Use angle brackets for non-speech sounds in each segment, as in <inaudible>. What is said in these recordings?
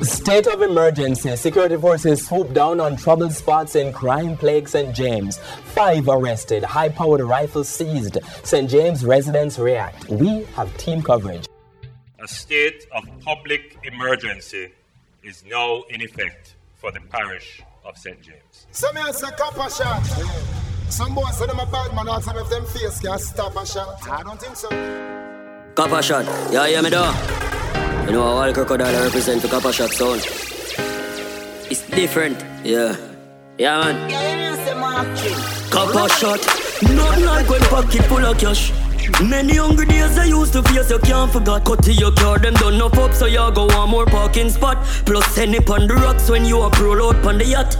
State of emergency. Security forces swoop down on troubled spots in crime plague St. James. Five arrested. High powered rifles seized. St. James residents react. We have team coverage. A state of public emergency is now in effect for the parish of St. James. Some me say copper shot. Some boys say them a bad man, ask them if them face can stop a shot. I don't think so. Copper shot, yeah, hear me though. You know all crocodile represent the copper shot sound. It's different, yeah. Yeah man. Copper shot, not like when pocket full of cash. Many hungry days I used to face, you can't forget. Cut to your car, them done enough up, so you go one more parking spot. Plus, any on the rocks when you are pro out on the yacht.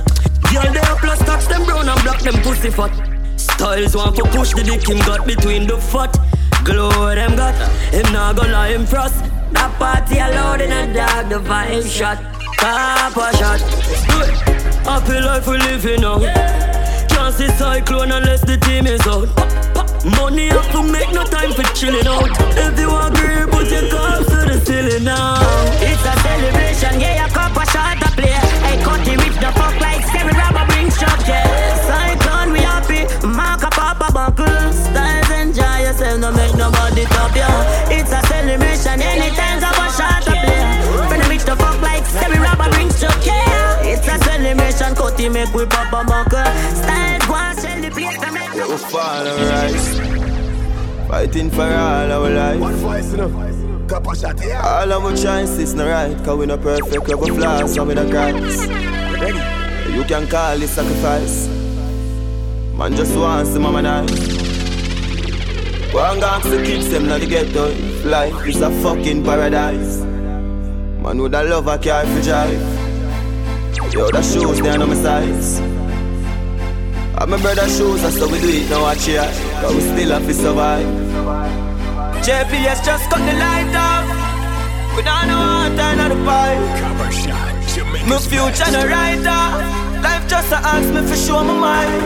Girl, they are plus tax, them brown and black, them pussy fat. Styles want to push the dick him got between the fat. Glow them got, him not gonna lie him frost. That party allowed in a dog, the vibe shot. Papa shot. Good. Happy life we living now. Can't see cyclone unless the team is out. Money up to make no time for chilling out. If you agree, put your cups to the ceiling now. It's a celebration, yeah, a cup of shot to play. Hey, cut the rip the fuck like Scary Robber bring structure. Cyclone, celebration, make we pop a buckle. Styles, go and sell the place to make We fall and rise. Fighting for all our life. One voice, you know. Copper shot, yeah. All of my choices not right, cause we not perfect, we have a flaws, so we not cracks. You can call it sacrifice. Man just wants the mama nice. One gang to keep them not the ghetto. Life is a fucking paradise. Man with a love I care for drive. Yo, the shoes they on my sides. I'm my brother's shoes, that's how we do it now, I cheer. Cause we still have to survive. JPS just cut the light off. We don't know how to turn on the pipe. My future no off. Life just a ask me for sure my mind.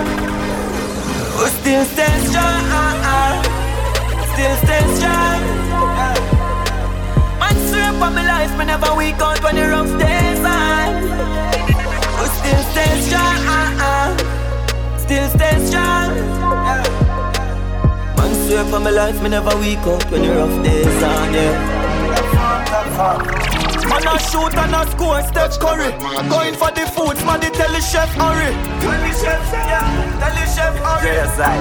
We still stay strong. Still stay strong. Man, swear for my life, life, me never weak out when the rough days on. Yeah. Man a shoot and a score, Steph Curry Going for the food, man, they tell the chef hurry Tell the chef, yeah, tell the chef hurry Yes, I.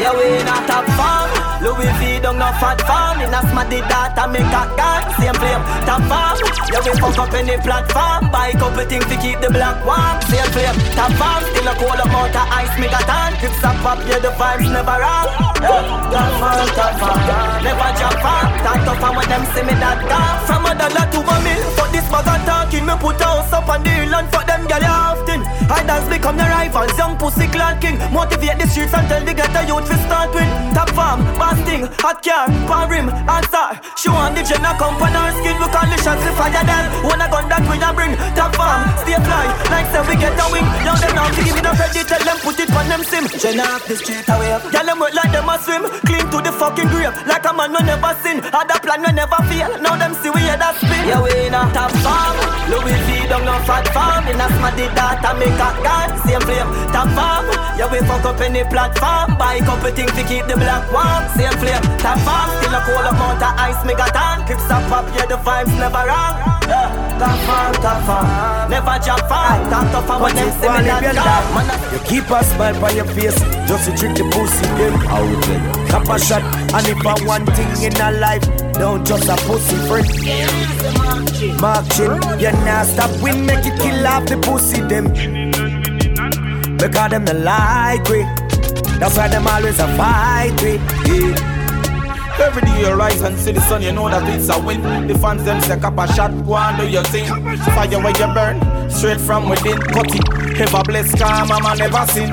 Yeah, we in a top farm Louis V don't no fat farm. In a smarty data make a gun. Same flame, top farm. Yeah, we fuck up any platform. Buy couple things to keep the block warm. Same flame, top farm. Still a cold amount of ice make a tan Clips up up, yeah, the vibes never wrong. Yeah. Top farm, top farm. Never jump farm. Talk tough and when them see me that down From a dollar to a mil. But this of talking Me put a house up on the hill And fuck them gal often. I dance become the rivals Young pussy clad king Motivate the streets and tell the ghetto youth to start with. Top farm, basting, hot car, pan rim, star Show on the Jenna come on our skin We call the shots to fire them Wanna gun that we a bring Top farm, stay fly Like say we get a wing. Young them now give me the credit Tell them put it on them sim. Jenna off the street away Girl them work like them a swim. Clean to the fucking grave Like a man we never sin Had a plan we never fail. Now them see we head a spin. Yeah we in a top farm. Louis V down no fat farm. In a smarty data make a gun Same flame. Top farm. Yeah we fuck up any platform. Buy couple things to keep the black warm Same flame. Top farm Still a cold amount of ice me got on Clips up up yeah the vibes never wrong. Yeah. Top farm top farm Never jump farm Top tough and when them see me that car You keep a smile on your face, just to trick the pussy them out there. Cap a shot, and if I one thing in a life, don't just a pussy friend. Mark chin, you not stop, we make it kill off the pussy them. Because them the like we, that's why them always a fight with Yeah. Every day you rise and see the sun, you know that it's a win. The fans them say up a shot, go and do your thing. Fire where you burn, straight from within. Cut it, ever bless, calm, mama never sin.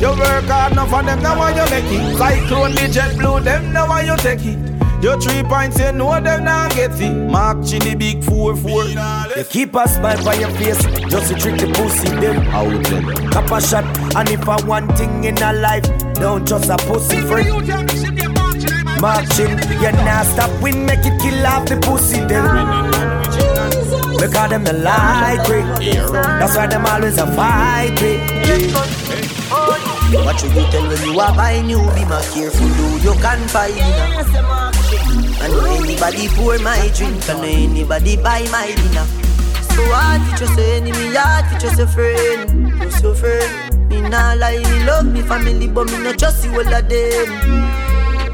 You work hard, enough for them, now why you make it. Cyclone, the jet blue, them now why you take it. Your three points, you know them now get it. Mark Chinny big four four. You keep a smile on your face, just to trick the pussy them out there. Cap a shot, and if I one thing in a life, don't just a pussy friend. Marching, you not stop, we make it kill off the pussy them. cause them the me. That's why them always a fight me. What should you tell when you are buying you be more careful, do you find dinner. And anybody pour my drink, and anybody buy my dinner. So hard to just say enemy, hard to just a friend, just a friend. Me nah lie, me love me family, but me not just see all of them.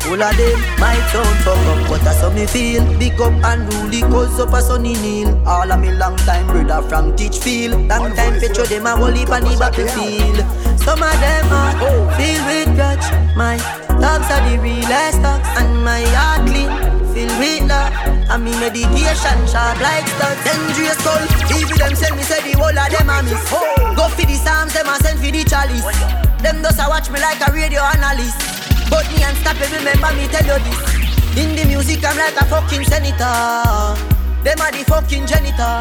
All of them my town fuck up, but that's how me feel. Big up and rule cause up a sunny kneel. All of me long time brother from Teachfield. Long time picture them a whole heap on the battlefield. Some of them are filled with grudge. My dogs are the realest dogs, and my heart clean, filled with love. And me meditation sharp like studs. Dangerous skull, even them send me say the whole of them a miss. Go for the psalms, them a send for the chalice. Them does a watch me like a radio analyst. But me unstoppable, remember me tell you this. In the music, I'm like a fucking senator. Them are the fucking janitor.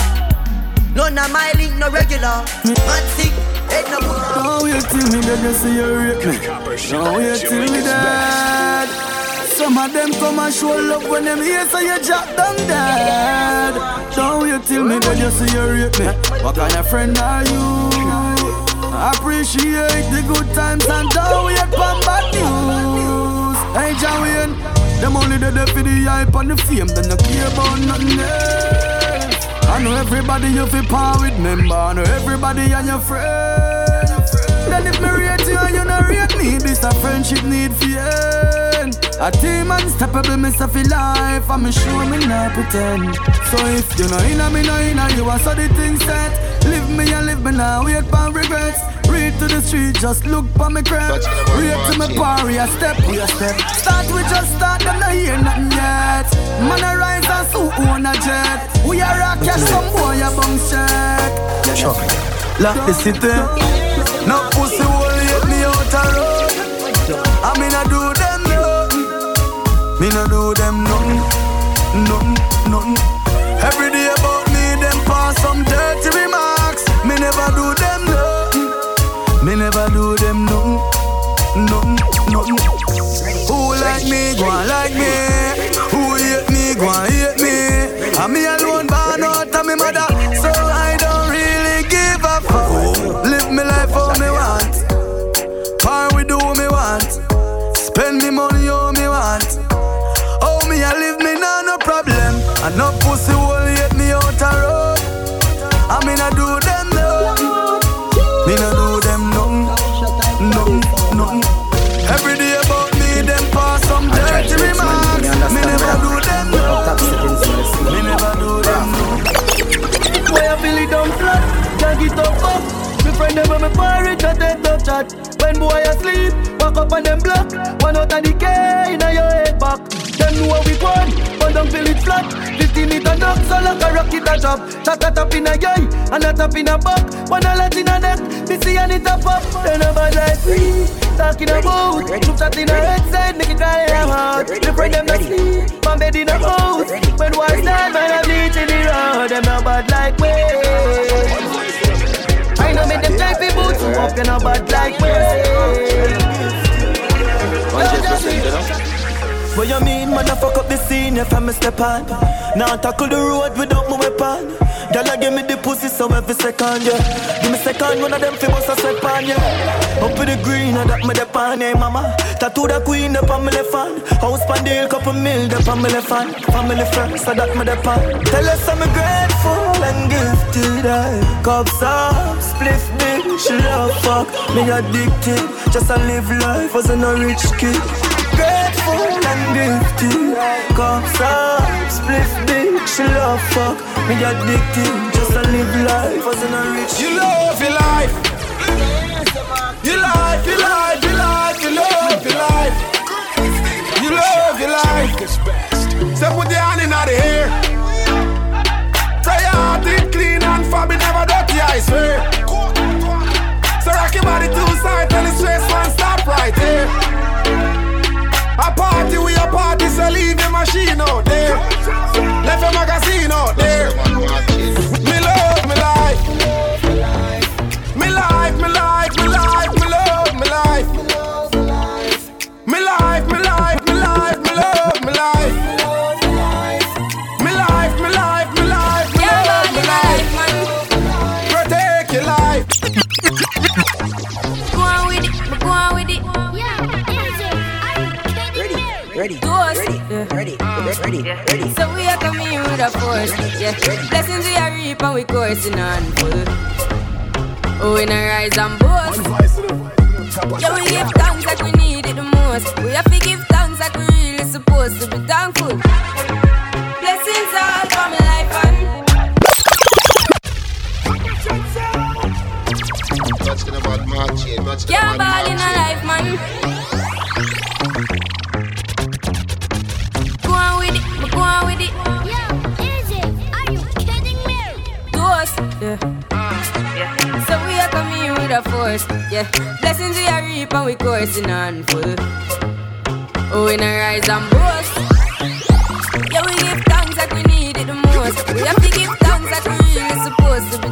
None of my link, no regular. Mad sick, head no good. Don't wait till me dead, you see you rape me. Don't wait till me dead. Some of them come and show love when them hear so you drop them dead. Don't wait till me dead, you see you rape me. What kind of friend are you? Appreciate the good times and don't wait for bad news. Hey, Jawian, them only there for the hype and the fame, they no care about nothing else. I know everybody you feel power with member, I know everybody and your friend. Then if me rate you and you not rate me, this a friendship need for end. A team unstoppable, me say for life, and me sure me not pretend. So if you know inna me, know inna you, I saw the thing set. Live me and live me now, wait for regrets. Read to the street, just look for me crap. Read to me party, a step, we a step. Start we just start, them not hear nothing yet. Man a rise and suit own a jet. We a rock, cash some boy a bounce check. Lock the city. No pussy will hit me out a road. I mean I do them nothing. Me no do them nothing, nothing, nothing. Every day about me, them pass some. Me never do them nothing. Me never do them nothing. Nothing, nothing. Who like me, go on like me. Who hate me, go on hate me. And me alone born out of me mother, chat. When boy asleep, walk up on them block. One out of the K inna your head back. Them know we gone, but don't feel it flat. 15 meter knock, so like a rocket a drop. Chop a tap in a eye, and a tap in a back. One a lot in a neck, me see and it a pop. Then a bad like me, talking about. Shoot shot in a head side, make it cry a heart. The friend them not sleep, man bed in a house. When one stand, man a bleach in the road. Them no bad like way. I know make them try fi boots up, you know bad like me. What you mean, man? I fuck up the scene if I'm a step on. Now tackle the road without my weapon. Girl, I give me the pussy so every second, yeah. Give me second, one of them fi bust a sweat pan, yeah. Up with the green, and that me the pan, hey mama. Tattoo the queen, the on me left hand. House pan deal, couple mil, the on me left hand. Family first, so that me the pan. Tell us I'm grateful and gifted, I cups up, spliff big, she love fuck, me addicted. Just to live life, wasn't a rich kid. Grateful and gifted, cups up, spliff big, she love fuck. Me addicted, just to live life as a rich. Kid. You love your life. You life, you life, you life, you love your life. You love your life. So put your hand in the air. Fabby, never dirty, eh? I swear. So rock your body two sides, tell the stress one stop right eh? here. A Yeah. So we are coming with a force. Yeah. Blessings we are reap and we coursing on full. Oh, we not rise and boast. Yeah, we give thanks like we need it the most. We have to give thanks like we really supposed to be force, yeah. Blessings we are reap and we coursing on full. Oh, we not rise and boast. Yeah, we give thanks like we need it the most. We have to give thanks like we really supposed to be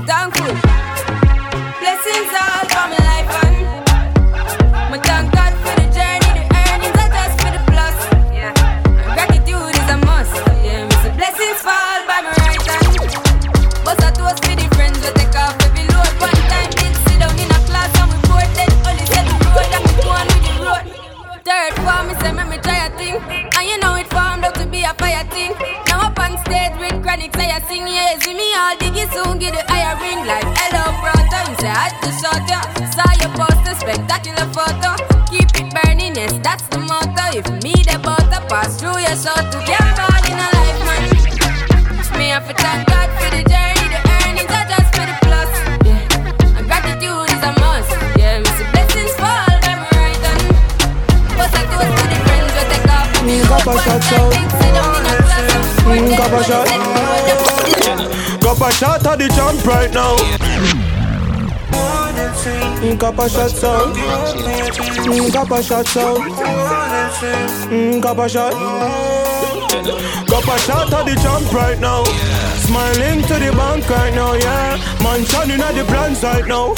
If me the butter pass through your soul to get all in a life, man. Me have to thank God for the journey, the earnings are just for the plus. Yeah, and gratitude is a must. Yeah, me say blessings fall by my right hand. But I toast to the friends we take off from the road. One time they sit down in a class and we bored Mm, then Gabba shot. Gabba shot at the jump right now. Mm, Gabba shot sound. Mm, Gabba shot sound. Mm, Gabba shot. Gabba shot at the jump right now. Smiling to the bank right now, yeah. Man shining at the plans right now.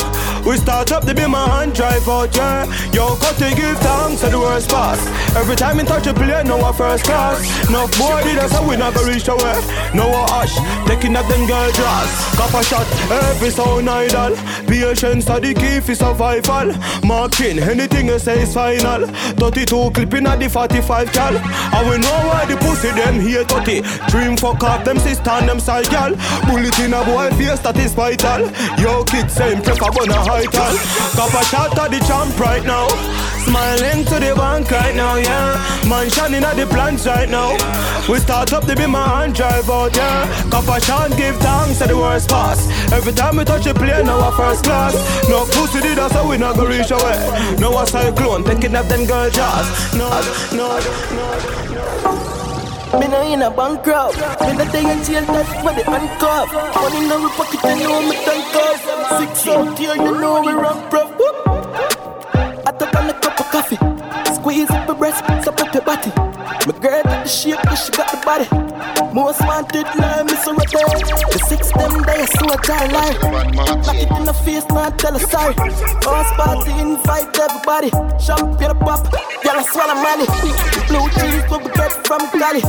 We start up the beam and drive out, yeah. Yo, got to give thanks to the worst pass. Every time we touch a plane, no a first class. No boy us, so we never reach the way. No a hush, taking up them girl draws. Cop a shot, every sound idol. Patience are the key for survival. Marking, anything you say is final. 32 clipping at the 45 cal. And we know why the pussy them here 30. Dream fuck off them sister and them side gal. Bullet in a boy face that is vital. Yo kids same prefer bun a high. Cop a shot at the champ right now. Smiling to the bank right now, yeah. Man shining at the plants right now. We start up the beam and drive out, yeah. Cop a shot, give thanks to the worst pass. Every time we touch a plane, now a first class. No pussy did us, so we not go reach away. No a cyclone, taking up them girl jazz. No, no, no. Me no in a bankrupt. Me no day in jail, that's where the handcuff. Money in our pocket, you know me thank us. Six out here, you know we rock prof. Took on a cup of coffee. Squeeze up her breast, suck up your body. My girl got the shape, yeah, she got the body. Most wanted line, miss there. The six them days, so I die lie. Knock it in the face, not tell her sorry. House party, invite everybody. Champagne pop, y'all swallow money. Blue cheese, what we get from Cali.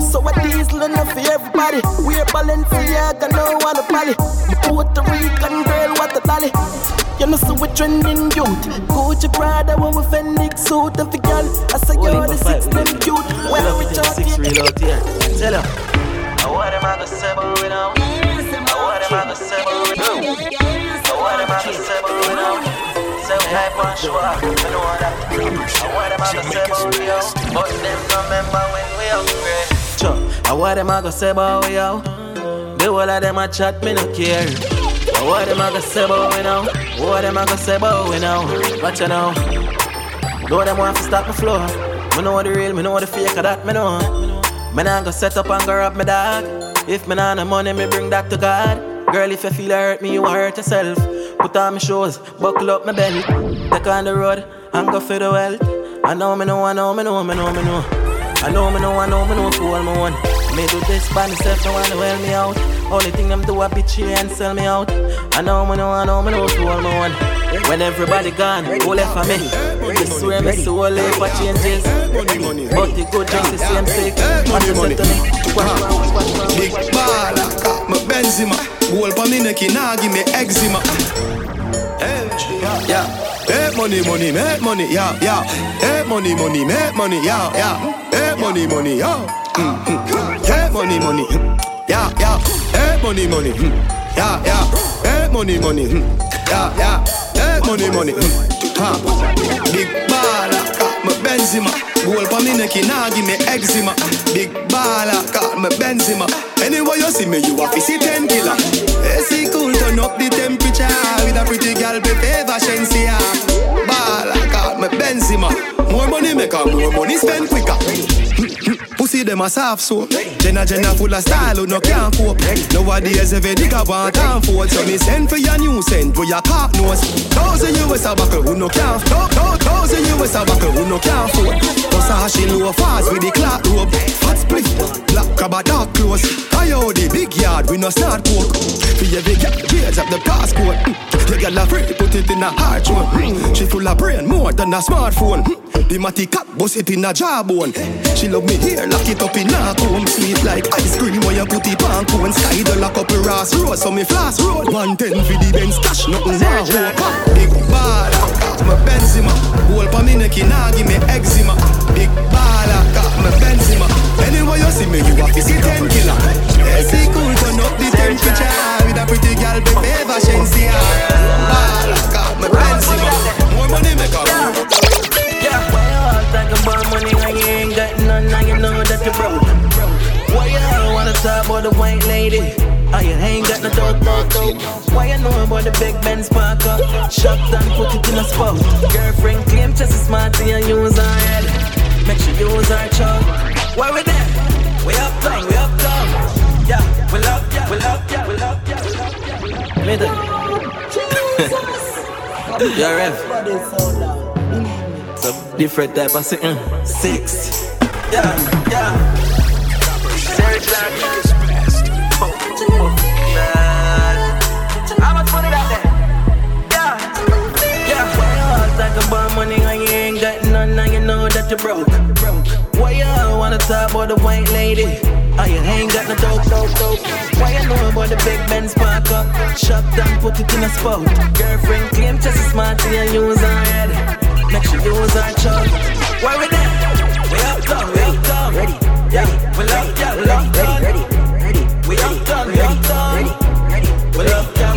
So I diesel enough for everybody. We're Balenciaga, no one a Bali. The Puerto Rican girl, what a dolly. You know, so we trending youth. Gucci Prada, when we Phoenix suit of the girl. I say, you're the six them cute. When we talk, Six real out here. Tell her. I want them out the seven with now. I want them out the seven with now. I want them out the seven with now. Seven hype on show. I know that. I want them out the seven with you. But them remember when we upgrade. Sure. I want them out the seven with you. The whole of them a chat, me no care. I want them out the seven with now. What them a go say about we now? Watch you now. Know them want to stop the floor. Me know the real, me know the fake of that, me know. Me nah go set up and go rob me dog. If me nah no money, me bring that to God. Girl, if you feel hurt me, you hurt yourself. Put on my shoes, buckle up my belly. Take on the road and go for the wealth. I know me know, I know me know, me know me know. I know me know, I know me know all my one. Me do this by myself, no one to help me out. Only thing them do a bitch here and sell me out. I know me know, I know me know to all my one. When everybody gone, who left for me? This way me see all life for changes. But the good just the same thing. What you say to me? Big baller, my Benzema. Goal pa me neck, nah give me eczema. Hey, yeah. Hey, money, money, make money, yeah, yeah. Hey, money, money, make money, yeah, yeah. Hey, money, money, yeah. Mm, mm. Money, money. Hmm. Yeah, yeah. Hey, money, money. Hmm. Yeah, yeah. Hey, money, money. Hmm. Yeah, yeah. Hey, money, money. Ha. Big baller, got my Benzema. Goal for me neck, nah give me eczema. Big baller, got my Benzema. Anyway you see me, you have to see ten killer. AC cool, turn up the temperature with a pretty girl, be favor Shenseea. Baller, got my Benzema. More money make her, more money spend quicker. Pussy them a soft soap. Jenna Jenna full of style who no can't cope. Nowadays every nigga want time for So me send for your new scent where your cock nose. Thousand US a buckle who no can't. Thousand US a buckle who no can't afford. Plus how she low fast with the clock rope. Hot split, black crab a dark clothes. Coyote big yard we no start coke. For every girl raise up the passport. Mm. Your a free put it in a hard mm. She full of brain more than a smartphone. The matty cat bust it in a jawbone. She love me here, lock it up in a comb. Sweet like ice cream when you put it on cone. Sky the lock up a Ross Road, so me floss road. One ten for the Benz cash, nothing more. Big baller, got my Benzema. Goal pa me neck, nah give me eczema. Big baller, got my Benzema. Anyway you see me, you have to see ten killer. AC cool, turn up the temperature with a pretty girl, be favor Shenseea. Baller, got my Benzema. More money make a talking about money when you ain't got none, now you know that you're broke. Why you wanna talk about the white lady? Oh, you ain't got no dope, dope. Why you know about the big Benz Parker? Shut down, put it in a spot. Girlfriend claim just as smart to you use her head. Make sure you use her chug. Why we there? We up down, we up down. Yeah, we love ya, we love ya, we love ya, we love ya, we love ya. Middle. <laughs> You're rev different type of sitting. Six. Yeah, yeah. About money you ain't got none, now you know that you're broke. Why you wanna talk about the white lady? Oh, you ain't got no dope, dope, dope. Why you know about the big Benz park up? Shop down, put it in a spot. Girlfriend claim just as smart to you use her head. Make sure you use our chug. Where we there? We up done, we up done. Ready, yeah. We love, yeah, we love done. Ready, ready. We up done, we up done. Ready, ready. We love, yeah,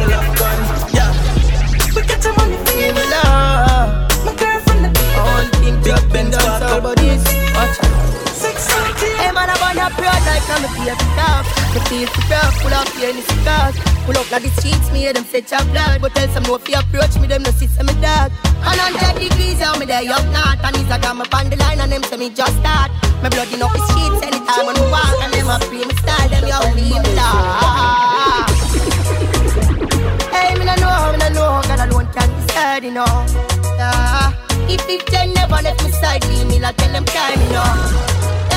broad like I'm a fear to talk. The feel to rough, full of fear in the cars. Pull up like the streets, me hear them set your blood. But tell some more you approach me, them no see some dog. And on 10 degrees, yeah, me there up north And he's a got me on the line and them say me just start Me blood in up the streets anytime when we walk And them a free me style, them yo leave me love Hey, me no know, me no know God alone can decide, you know yeah. If it ten never left me side, leave me like tell them time, you know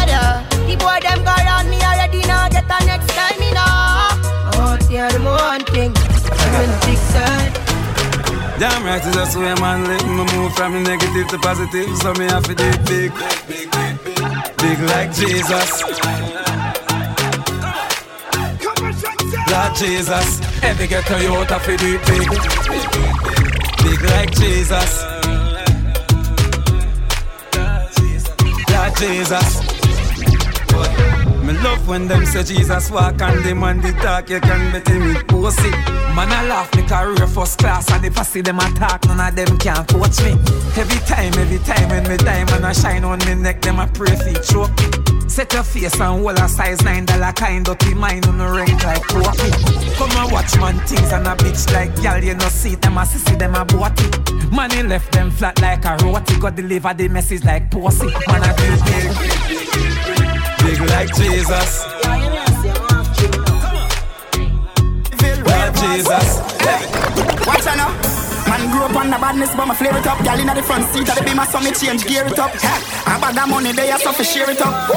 yeah, The boy them go around me already now Get the next time, you know Oh, yeah, the one thing I'm in big side Damn right, it's just way man live. Me move from the negative to positive, so me have to do big, big, big, big, big like Jesus. Lord Jesus, every ghetto you out have to do big, big like Jesus. Lord Jesus. Love when them say Jesus walk and them on the talk, you can bet him with pussy. Man, I laugh me career first class, and if I see them attack, none of them can coach me. Every time, every time when me diamond I shine on me neck, them I pray for choke. me. Set your face and hold a size nine dollar kind dirty mind on the rank like poppy. Come and watch man things and a bitch like gal, you know see them I see them a bought it. Money left them flat like a roti, got deliver the message like pussy. Man I do big big like Jesus. Lord Jesus. Watch out now. Man grew up on the badness, but my flare it up. Gal in the front seat of the beamer, so me change gear it up. I bag of money, they are so for share it up.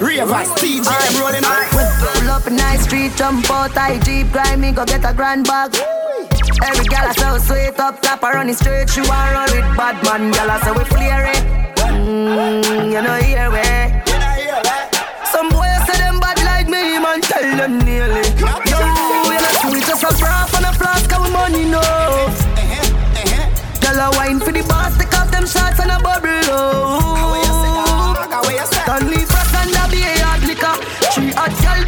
Ravers, TG, I'm rolling up. Pull up a nice street, jump out, I jeep, grind me, go get a grand bag. Every gal I so sweet up top, I run it straight. She want run with bad man, gal I say we flare it. Mm, you know here we. Some boys say them bad like me, man, tell them nearly. Yo, we just a froth and a flask of money, no. Tell a wine for the boss, take off them shots and a bubble, oh. Don't leave us and be a hard liquor. Three hot girl,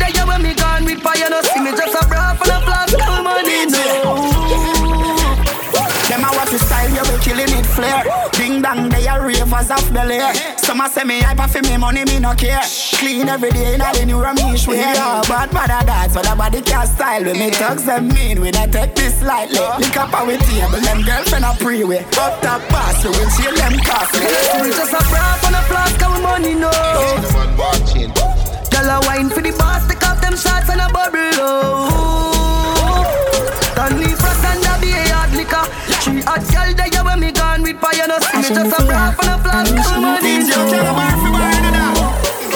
was off belly. Some a say me hyper for me money, me no care. Clean every day in the new Ramesh way. Yeah, bad mother dance, but the body can style. When me thugs them mean, we not take this lightly. Link up our table, them girlfriend a pre-way. Up top boss, we will chill them costly. We just a bra on a flask, our money no. Girl a wine for the boss, take off them shots and a bubble. Oh. Frost and a be a hard liquor. Three hot girl there when me gone with fire, no see me just a bra on a flask, our money no.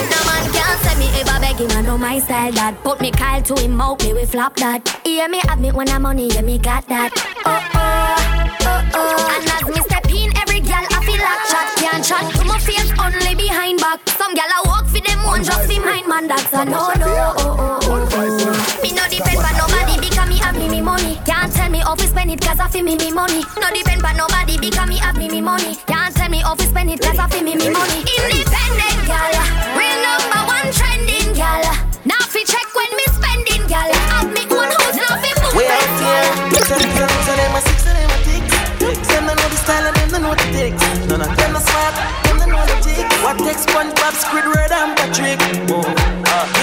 No man can't say me ever beg him, I know my style that Put me Kyle to him out, me we flop that Yeah, me have me when I'm money, yeah, me got that. Oh, oh, oh, oh And as me step in, every gal I feel like chat Can't chat to my face, only behind back. Some gal I walk for them, one just for mine, man, that's a no, no oh, oh. Spend I feel me me money No depend on nobody because me have me me money Can't tell me how to spend it cause I feel me me money Independent gal, uh, real number one trending gal uh. Now fi check when me spending gal Have uh. me own house, now fi book We out here. Tell them, tell them, tell them, a six, tell them, a tick. Them know the style and them know the ticks. None of them are smart, them know the ticks. What takes SpongeBob, Squidward, and Patrick? Oh, uh,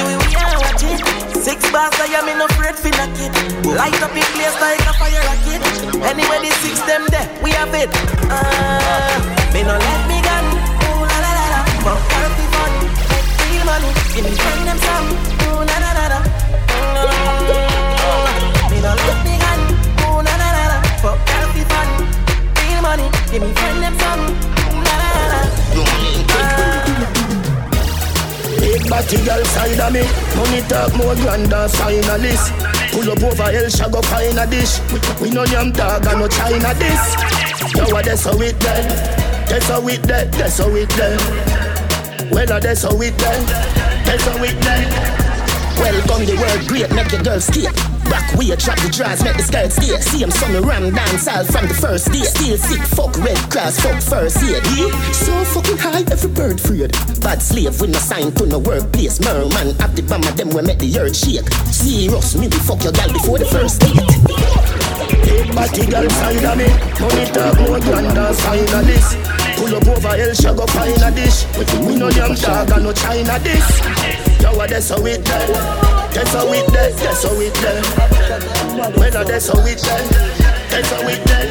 Six bars, I am in a afraid for knock it. Light up in place like a fire rocket. Anyway, the six them there, we have it. Uh, me no let me gun. Ooh la la la la. For happy fun, make real money. Give me friend them some. Ooh la la la la. Mm, Me no let me gun. Ooh la la la la. For happy fun, real money. Give me friend them some. Body girl side of me. Money talk more grand than finalist. Pull up over El Shago kind of dish. We, we no yam dog and no China this Yo, what that's how it then That's how it then That's how it then Well, that's how it then That's how it then Welcome the world great, make your girl skate. Back way, drop the drawers, make the skirt stay. See him some ram dance all from the first day. Still sick, fuck red cross, fuck first aid. Yeah? So fucking high, every bird afraid. Bad slave with no sign to no workplace. Merman, have the bomb of them will make the earth shake. Serious, me we fuck your gal before the first date. Big body girl side of me Money talk more grand than finalist Pull up over El Shago find a dish We no damn dog and no China this Yo, what that's how it That's how it done, that's how it done Well, that's how it done That's how it done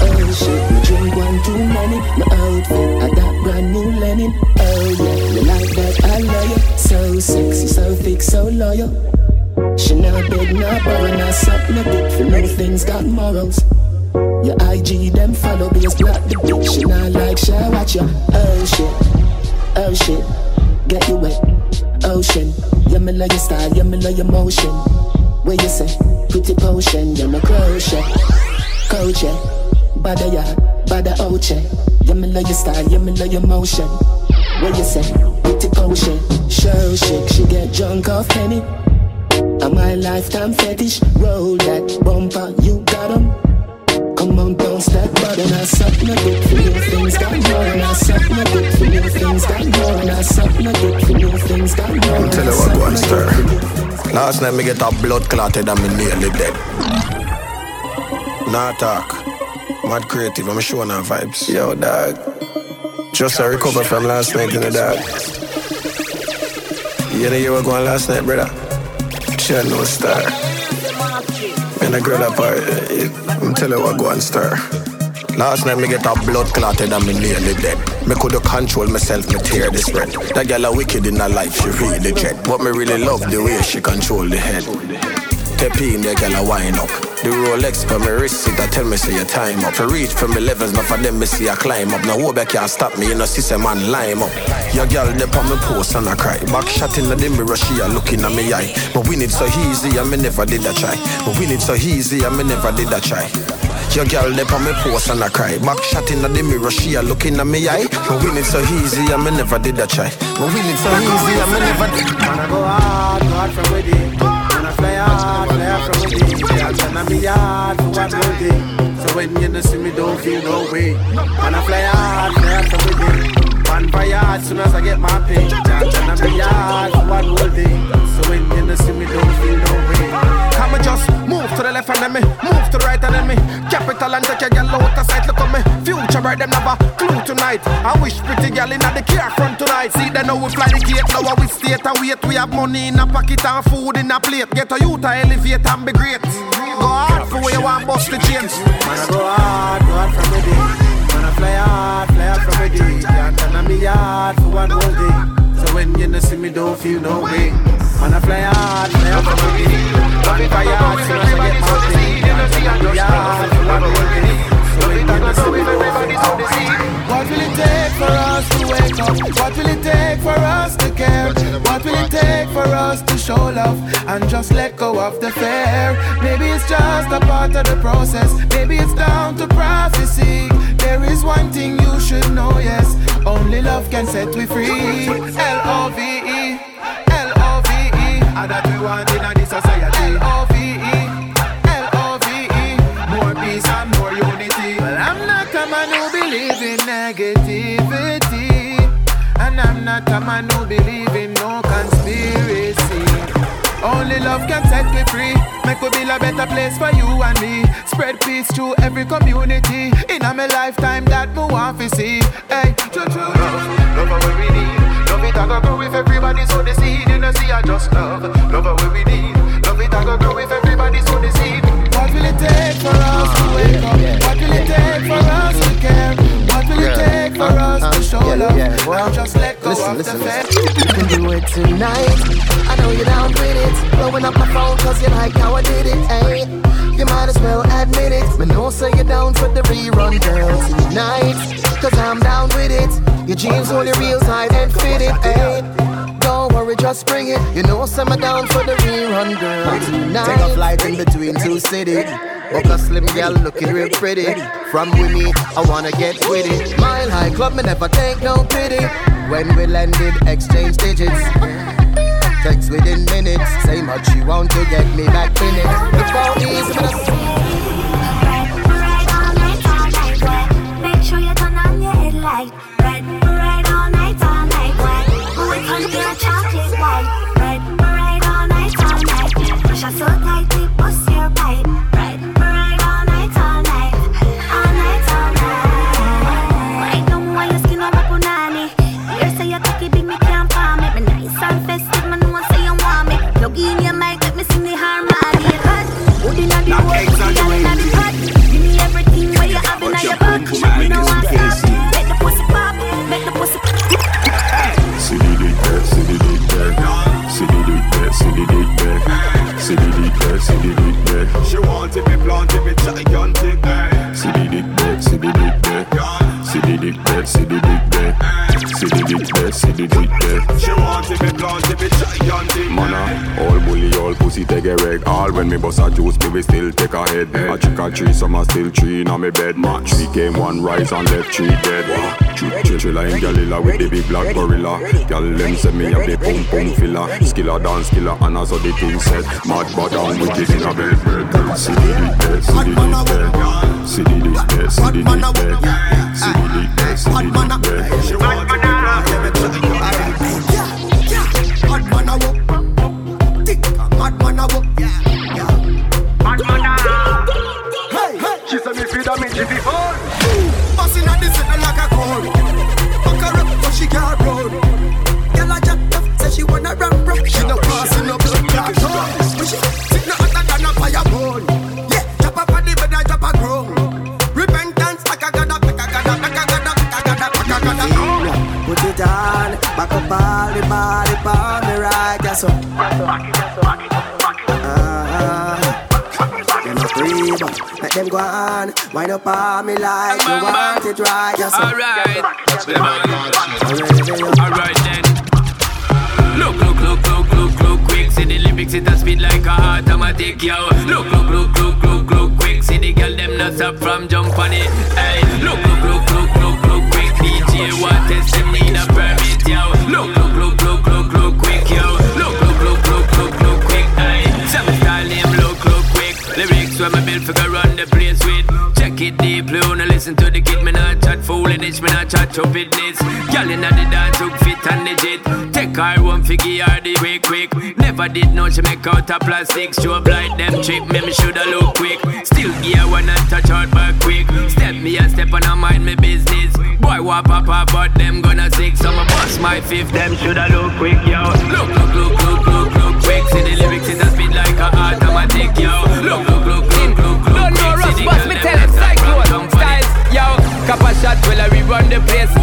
Oh shit, me drink one too many. My outfit, I got brand new Lenin Oh yeah, you like that, I love you So sexy, so thick, so loyal. She not beg, not borrow, not suck, no dick For no things got morals. Your IG, them follow, base block the bitch She not like, she watch you Oh shit, oh shit Get you wet, ocean. Yeah, me love your style, yeah, me love your motion. Where you say, pretty potion Yeah, me crochet, coach yeah Bada ya, bada oche Yeah, me love your style, yeah, me love your motion. Where you say, pretty potion Show shake, she get drunk off penny and my lifetime fetish, roll that bumper, you got 'em. Come on, bounce that butt and I suck my dick for new things got more and I suck my dick for new things got more and I suck my dick for new things got more. I'll tell you what, go and stir. Last night me get a blood clotted and me nearly dead. Nah talk. Mad creative, I'm showing our vibes. Yo, dog. Just a recover from last night in the dog. You know you were going last night, brother? Chill no star. Man, I girl up, uh, Telling you what, go and stir. Last night me get a blood clotted and me nearly dead. Me coulda control myself, me tear this red. That girl a wicked in her life, she really jet. But me really love the way she control the head. Tep in, the girl a wind up. The Rolex for me wrist it, I tell me say your time up. To reach for me levels, not for them me see I climb up. Now I can't stop me, you know see man lime up. Your girl dey on me post and I cry. Back shot in the mirror, she a looking at me eye. But we need so easy, and me never did a try. But we need so easy, and me never did a try. Your girl dey on me post and I cry. Back shot in the mirror, she a looking at me eye. But we need so easy, and me never did a try. But we need so easy, and me never did. Wanna go hard, go hard from within. Wanna fly hard, fly hard from within. Yeah, turn me hard for what day. So when you don't see me, don't feel no way. Wanna fly hard, fly hard from within. One fire soon as I get my pay. Yeah, turn me hard for one whole day. So when you see me, don't feel no way. Come and just move to the left and then me, move to the right and then me. Capital and take your girl out of sight. Look at me, future bird them never clue tonight. I wish pretty girl in the car front tonight. See they know we fly the gate, now we stay and wait. We have money in a pocket and food in a plate. Get a youth to elevate and be great. Go hard for where you want bust the chains. Man, I go hard, go hard from the day. Fly hard, fly hard from the day. Can't turn on me hard for one whole day. So when you no see me, don't feel no way. Man, I fly hard, fly hard from the day. Fly hard, so I get my day. Can't turn on me hard for one whole day. So when you no see me, don't feel. What will it take for us to wake up? What will it take for us to care? What will it take for us to show love and just let go of the fear? Maybe it's just a part of the process. Maybe it's down to prophecy. There is one thing you should know, yes. Only love can set we free. L O V E. L O V E. And that we want in this society. L O V E. L O V E. More peace and more unity. Well, I'm not a man who believe in negativity. And I'm not a man who believe in no conspiracy. Only love can set me free. Make we build a better place for you and me. Spread peace to every community. In a lifetime that we want to see. Hey, true, true, love, love what we need. Love it, I go grow with everybody, so the seed you know see I just love. Love what we need. Love it, I go grow with everybody, so the. It take for us to wake up? What will it take for us to care? What will it take for us to uh-huh. show love? And just let go of the fair. You can do it tonight. I know you're down with it. Blowing up my phone cause you like how I did it, hey. You might as well admit it. Me know say you're down for the rerun, girl, tonight. Cause I'm down with it. Your jeans only real tight and fit it, hey. Don't worry, just bring it. You know, send me down for the rerun, girl. Take a flight in between two cities. Book a slim girl looking real pretty. From with me, I wanna get with it. Mile high club, me never take no pity. When we landed, exchange digits. Say me have the pum pum filler. Skiller dance killer, and as the thing said. Mad but down with it in a bed. bed. See the dick there, see the dick there. See the dick there, see the dick there. See the dick there, see the dick there. She want you want it right, yes. Alright, alright then. Look, look, look, look, look, look, quick. See the lyrics, it a speed like a automatic, yo. Look, look, look, look, look, look, quick. See the girl, them not stop from jump on it. Hey, look, look, look, look, look, look, quick. DJ, what test them need a permit, yo. Look, look, look, look, look, look, quick, yo. Look, look, look, look, look, look, quick. Hey, some style name, look, look, quick. Lyrics when my build figure run the place with. It deep, wanna listen to the kid, me not chat foolishness, me not chat stupidness. Girl inna the dance look fit and legit. Take her one figure her the quick quick. Never did know she make out a plastic. Show blind them trick, me me shoulda look quick. Still gear one and touch out back quick. Step me a step and I mind me business. Boy pop up, but them gonna sick. So my boss my fifth, them shoulda look quick, yo. Look, look, look, look, look, look quick. See the lyrics it a speed like a automatic, yo. Look, look, look, look. Copper shot, well I rerun the place.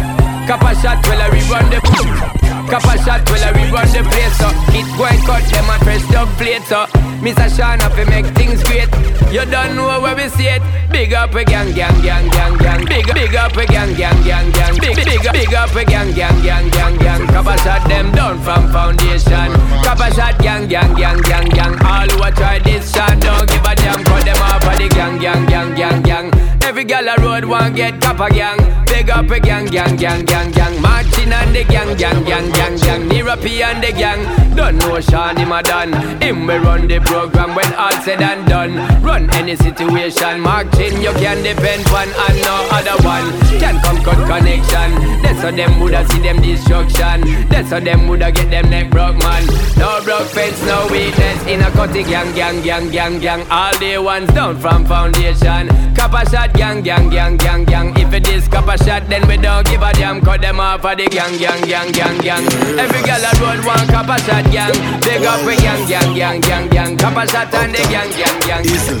Copper shot, well I rerun the. Copper shot, well I rerun the place. So it go cut them and press the plate. So Mr. Sean up make things great. You don't know where we see it. Big up a gang, gang, gang, gang, gang. Big, big up a gang, gang, gang, gang. Big, big, big up a gang, gang, gang, gang, gang. Copper shot them down from foundation. Copper shot gang, gang, gang, gang, gang. All who try this shot, don't give a damn. Cut them off of the gang, gang, gang, gang, gang. Every gal a road want get copper gang. Big up a gang, gang, gang, gang, gang. Marching on the gang, gang, gang, gang, gang. And the gang. Don't know Sean him a done. Him we run the program when all said and done. Run any situation. Marching you can depend on and no other one. Can come cut connection. That's how them woulda see them destruction. That's how them woulda get them neck broke man. No broke fence, no weakness. In a cutty gang, gang, gang, gang, gang. All day ones down from foundation. Copper shot gang, gang, gang, gang, gang. If it is copper shot, then we don't give a damn. Cut them off of the gang, gang, gang, gang, gang. Every gal a road one copper shot gang. Big up a gang, gang, gang, gang, gang. Copper shot and the gang, gang, gang. Listen,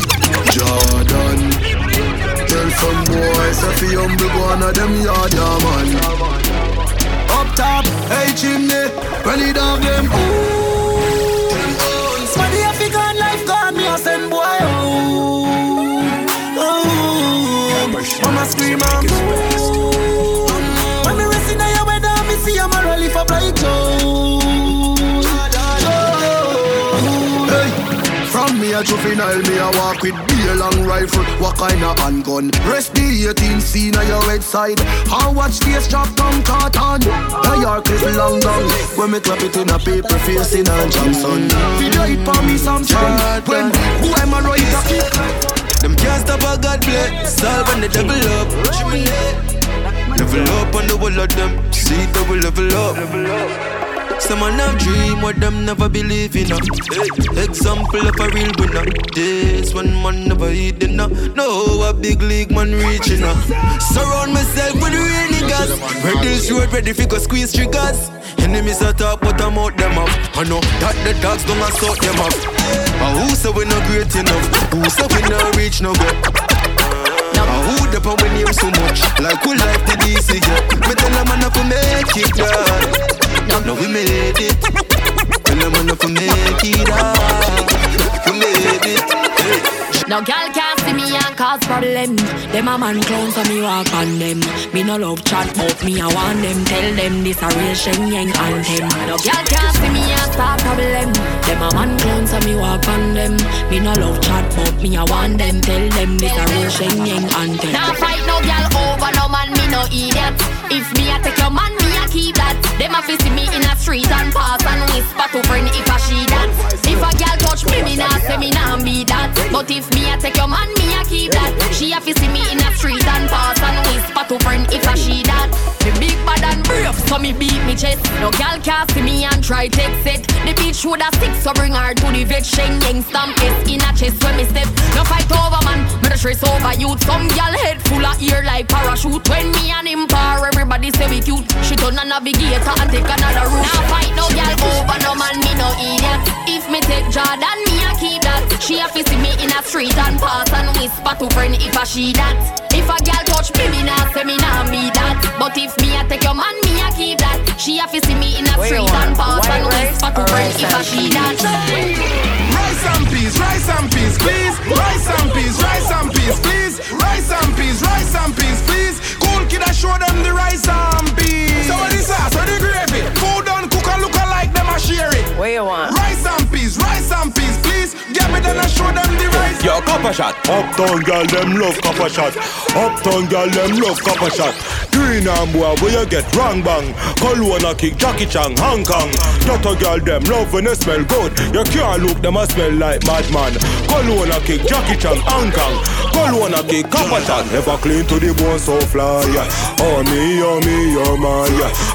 Jordan. Tell some boys if you humble one of them yard, yeah man. Up top, hey chimney, ready dog them. Somebody African life gone, me a send boy home. Oh, Mama scream and a juvenile, me a walk with be a long rifle. What kind of handgun? Rest the 18 scene on your head side. How watch this drop down carton? The York is long down. When me clap it in a paper facing on Johnson. Video it for me some Samsung. When who am I right? Them can't stop a God bless. Solve and the devil up. Level up on the wall of them. See double level up. Some man have dream what them never believe in. Uh. Example of a real winner. This one man never eat dinner. No, a big league man reaching. Uh. Surround myself with real niggas. Ready road, ready for go squeeze triggers. Enemies are talk, but I'm out them up. I know that the dogs don't sort them up. Uh, who say we not great enough? Who say we not reach no go? Uh, who the power name so much? Like who life the DC yeah. Me tell them man to make it done. Now we made it. Tell them man to make it done. We made it. Hey. No girl can't see me and cause problem. Them a man clown so me walk on them. Me no love chat but me I want them. Tell them this a real Shen Yeng anthem. No girl can't see me and start problem. Them a man clown so me walk on them. Me no love chat but me I want them. Tell them this a real Shen Yeng anthem. Now fight no girl over no man, me no idiot. If me a take your man, keep that. Them a fi see me in a street and pass and whisper to friend if a she that. If a girl touch me, me nah say me nah be that. But if me a take your man, me a keep that. She a fi see me in a street and pass and whisper to friend if a she that. Me big bad and brave, so me beat me chest. No gal can see me and try take set. The bitch woulda stick, so bring her to the vet. Shen Yeng stamp S in a chest when me step. No fight over man, me the stress over youth. Some gal head full of ear like parachute. When me and him par, everybody say we cute. She turn a navigator and take another route. Now fight no gal over no man, me no idiot. If me take Jordan, me a keep that. She a fi see me in a street and pass and whisper to friend if a she that. If a gal touch me, me nah say me nah be that. But if me a take your man, me a keep that. She a fi see me in a street and pass and whisper to friend if a she that. Rice and peas, rice and peas, please. Rice and peas, rice and peas, please. Rice and peas, rice and peas, please. Cool kid, I show them the rice and peas. Share it. What you want? Rice and peas, rice and then I show them the rice Yo, copper shot. Uptown girl, them love copper shot. Uptown girl, them love copper shot. Green and boy, where you get wrong bang. Colonna kick Jackie Chan, Hong Kong. Daughter girl, them love when they smell good. You can't look, them a smell like madman. Colonna kick Jackie Chan, Hong Kong. Colonna kick copper shot. Never clean to the bone, so fly. Oh me, oh me, oh my.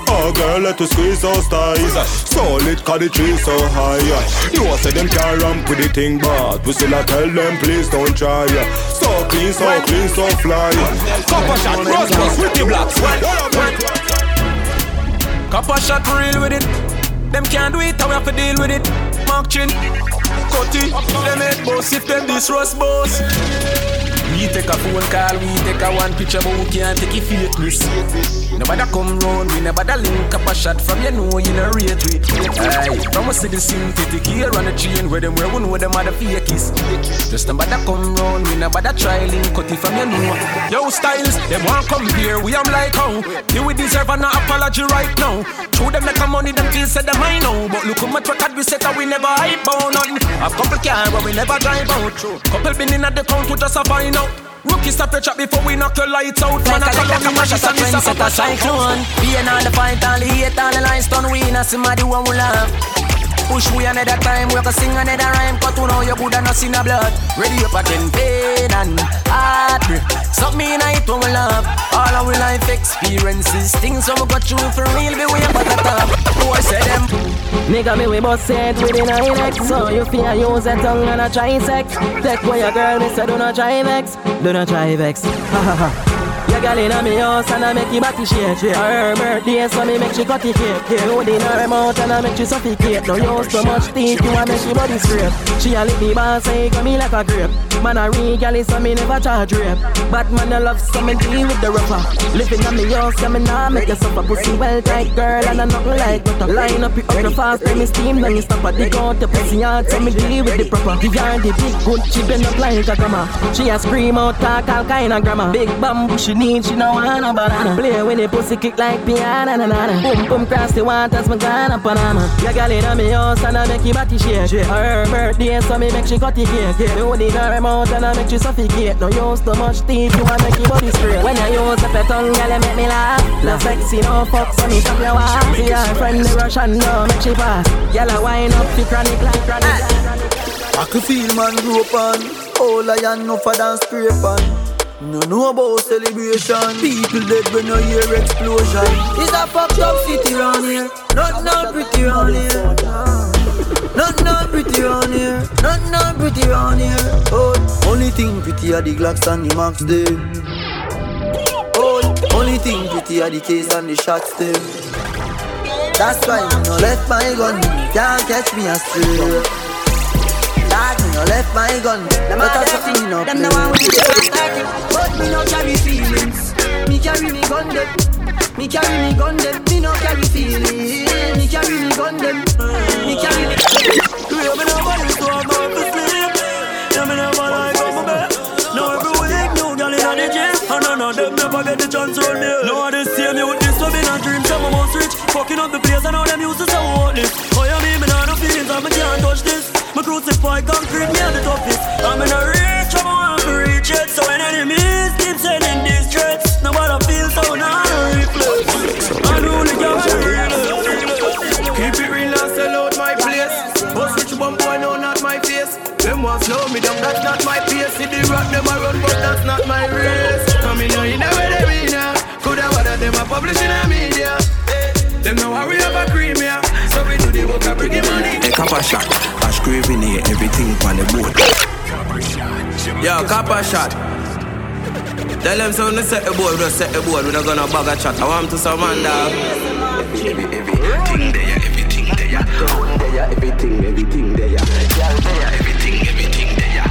Oh girl, let us squeeze those ties. Solid, cause the tree so high. You know, say them can't ramp with the thing, but we still a tell them please don't try. So clean, so clean, so fly. Copper shot, rose, rose, with the blocks. Copper shot real with it. Them can't do it, I we have to deal with it. Mark chin, cutty, them head boss if them this rust boss. We take a phone call, we take a one picture, but we can't take it fakeness. Nobody come round, we never link up a shot from you know you know rate we. Aye, from see the synthetic here on the chain where them where we know them are the fakies. Just nobody come round, we never try link cut it from you know. Yo styles, them want come here, we am like oh. how you we deserve an apology right now. True them make a money, them feel say them I know, but look how much record we set, and we never hype on nothing. A couple car, but we never drive out. Couple been in at the count, we just a find out. Rookie stop your chat before we knock your lights out. Man, I call the Set a trend, set a cyclone. Being all the fight, all the hate, all the lines done We not somebody who we love Push we another time, we can sing another rhyme Cause you know you good and not see no blood. Ready up again, pain and heartbreak Something in it when we love. All our life experiences Things when we got through for real Be way up at the top. Boy say them? Nigga me we bust it within a neck So you fear use a tongue and a try sex Take away your girl, me say do not try vex. Do not try vex. Ha ha ha your girl inna me house and I make you body shake yeah. Her birthday so me make she cut the cake yeah. Hold in her mouth and I make she suffocate. Don't use too much teeth you a make she body scrape. She a lick me boss say come me like a grape. Man a real girl so me never charge rape. But man I love so me deal with the rougher Living in me house so me nah make you suffer. Pussy well tight girl and I nothing like butter Line up it up the fast then me steam then me stop. At the out pussy hard so me deal with the proper. The yard the big good she bend up like a grandma She a scream out talk all kind of grammar. Big bamboo she need, she no want no banana. Play when the pussy kick like piano, na na na. Boom boom cross the waters, me oh, gone up Panama. Your girl inna me house and I make you body shake. Her birthday, so me make she cut the cake. Me hold in her mouth and I make you suffocate. No use too much teeth, you want to make your body straight. When I use the tongue, girl, you make me laugh. No sexy, no fuck, so me stop your walk. See her friend the Russian, no make she pass. Girl, I wind up, fi chronic like chronic. I can feel man grow up on All I am no for dance scrape on No know about celebration. People dead when you hear explosion. It's a fucked up city round here. Not not pretty round here. Not not pretty round here. Not not pretty round here. Oh, only thing pretty are the Glocks and the Max them Oh, only thing pretty are the case and the shots them That's why me no left my gun. Can't catch me astray no left my gun. Them all them, no them no want we But me no carry feelings. Me carry me gun them. Me carry me gun them. Me no carry feelings. Me carry me gun them. Me carry me. Yeah, me no body so I'm out to sleep. Yeah, me never like on my bed. Now every week new girl inna the gym, oh, and none of them never get the chance to me. No one they see me with this love in a dream. Some of us rich, fucking up the place, and all them used to say what this. Oh yeah, me me nah no feelings, and me can't touch this. My concrete, me the toughest. I'm in a reach, I'm on reach. So when enemies keep sending these threats, nobody feels so now I reflect. I reflex. Unruly girl, Keep it real and sell out my place. Bust rich bum boy, no, not my face. Them want slow me down, that's not my pace. The rock, them a run, but that's not my race. Come in, you know where they be now. Coulda, woulda, them a publishing a media. Them know how we have a cream, yeah. So we do the work, I bring the money. A copper shot, a scraping here, everything on the board. Yo, copper shot. Tell them so when set the board, we set the board. We not gonna bag a chat. I want to man dog. Everything there, everything there. Everything, everything there. Everything, everything there.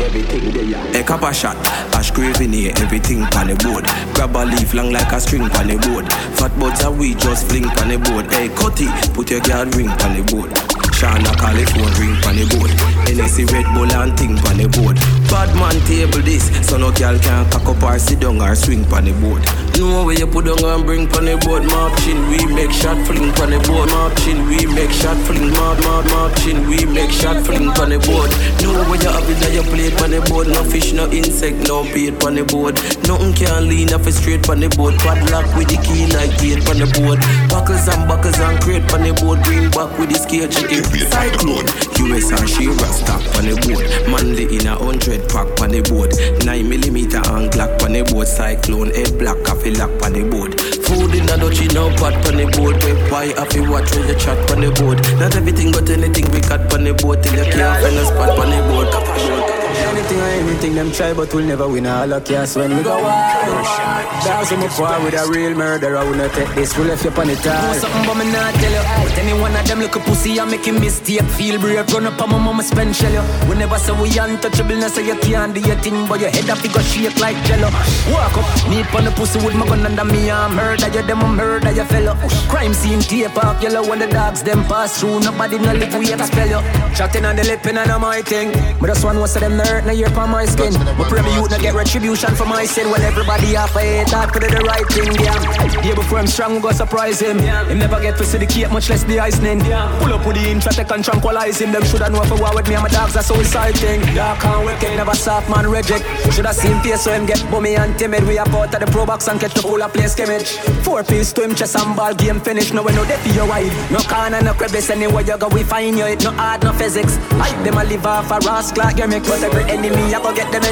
Everything there. A copper shot, a scraping here, everything on the board. Grab a leaf long like a string on the board. Fat buds are we just fling on the board. Hey, cut it, put your girl ring on the board. Shana call the phone ring on the board. NSC Red Bull and thing on the board. Bad man table this, so no girl can cock up or sit down or swing on the board. Know where you put down and bring on the board. Mark chin, we make shot fling on the board. Mark chin, we make shot fling. Mark, mark chin, we make shot fling on the board. Know where you have it, now you play the board. No fish, no insect, no bait on the board. Nothing can lean off straight on the board. Padlock with the key like gate on the board. Buckles and buckles and crate on the board. Green back with the scale chicken. Cyclone. US and Shira stock on the board. Manly in a hundred pack on the board. Nine millimeter and Glock on the board. Cyclone head black coffee lock on the board. Food in a dutchie no pot on the board. Wait, why have you watch when you chat on the board? Not everything but anything we got on the board till you can't find a spot on the board. Anything or anything them try, but we'll never win all of chaos when we go wild. Dogs on my par with a real murderer, we not take this, we left you on the top. Know something but me not tell you. But any one of them look a pussy and making mistake Feel brave, run up on my mama spend shell you We never say we untouchable, no say you can't do your thing But your head up, you go shake like jello. Walk up, me on the pussy with my gun under me and murder you, them a murder you fellow. Crime scene tape off yellow when the dogs them pass through. Nobody no live, we expel you. Chatting on the lip and on my thing. But this one was of them hurt, you're on my skin. We pray me youth no get retribution for my sin. When everybody off a hate, I could do the right thing, yeah. Yeah, before I'm strong, we go surprise him. Yeah. Him never get to see the cake, much less the icing Yeah. Pull up with the intro, take and tranquilize him. Them shoulda know for war with me and my dogs, that's so exciting Dark and wicked, never soft man reject. Shoulda seen face so him get bummy and timid. We up out of the pro box and catch the of play scrimmage Four piece to him, chest and ball game finish. No we no deaf your wide No corner, no crevice Anywhere you go, we find you. It no art, no physics. Like them a live off a rascal gimmick But every enemy, I go get in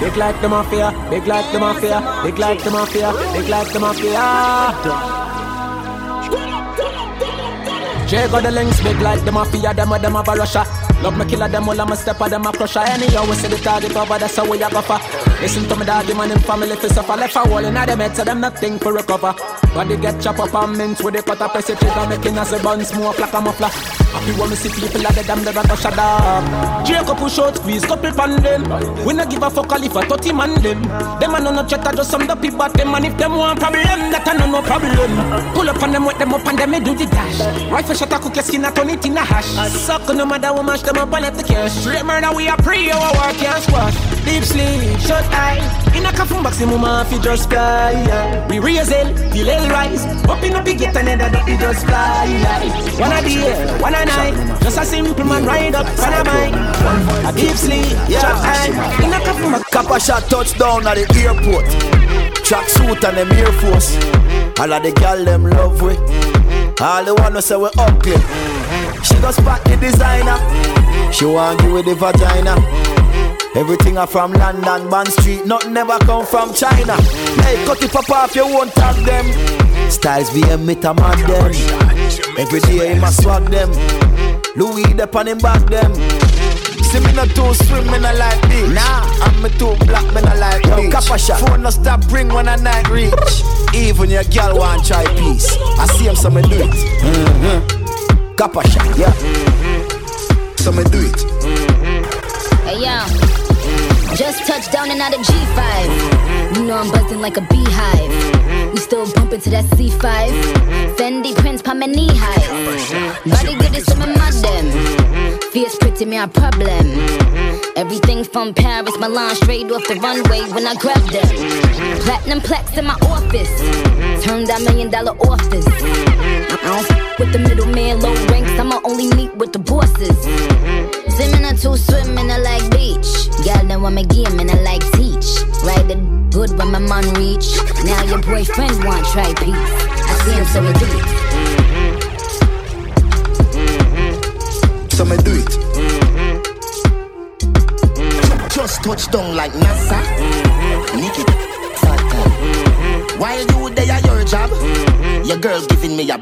Big like the mafia, big like the mafia, big like the mafia, big like the mafia. Jay got the links big like the mafia, them a them have a Russia. Love me killer them all, I'm a step of them a crusher. Anyhow, we see the target over, that's how we a go. Listen to me, daddy, man, in family fi suffer. Left a hole in them head, so them nothing for recover. Body get chop up and mint with the cutter, press it trigger, making us a bun smoke like a muffler. Happy when me see people like the damn never shut up. Jacob push out, squeeze, couple pan them. We not give a fuck all if a 30 man them. Them a no no chatter, just some the people them. And if them want problem, that a no no problem. Pull up on them, wet them up and them me do the dash. Rifle shot a cook your skin, I turn it in a hash. Suck no matter what mash them up and left the cash. Straight murder, we a pre, oh, our work can't squash. Deep sleep, shut eye. In a coffin box, the mama fi just fly. yeah. We raise hell, feel hell rise. Up in a big get another that we just fly. like. One a day, one a night. Just a simple man ride up on a bike. A deep sleep, yeah. shut eye. In a coffin box. Kappa shot touchdown at the airport. Track suit and them Air Force. All of the gal them love we. All the one who say we ugly. She go spot the designer. She want give with the vagina. Everything are from London, Bond Street. Nothing never come from China. Hey, cut it pop off, you won't tag them. Styles VM, me a man them. Every day him a swag them. Louis dep on him back them. See me not too swim, me not like this. Nah, I'm me too black, me not like Yo, Kappa shot. Phone no stop bring when I night reach. Even your girl want try peace. I see him, so me do it. Mm-hmm. Kappa shot, yeah. So me do it. Mm-hmm. Hey yo, just touched down and out of G5. You know I'm buzzing like a beehive. We still bumping to that C5. Fendi Prince, pa my knee high. Body good is some of my them. Fierce pretty, me a problem. Mm-hmm. Everything from Paris, Milan, straight off the runway when I grab them. Mm-hmm. Platinum plaques in my office. Mm-hmm. Turned that million dollar office. I don't f- with the middleman, low ranks. I'ma only meet with the bosses. Swimming or two swimming, I like beach. Girl, then want me game and I like teach. Ride the good when my man reach. Now your boyfriend want try peace. I see him, so we do So me do it. Mm-hmm. Just touch down like NASA. Mm-hmm. Nikki, fatter. Mm-hmm. While you there, at your job. Your girl giving me a.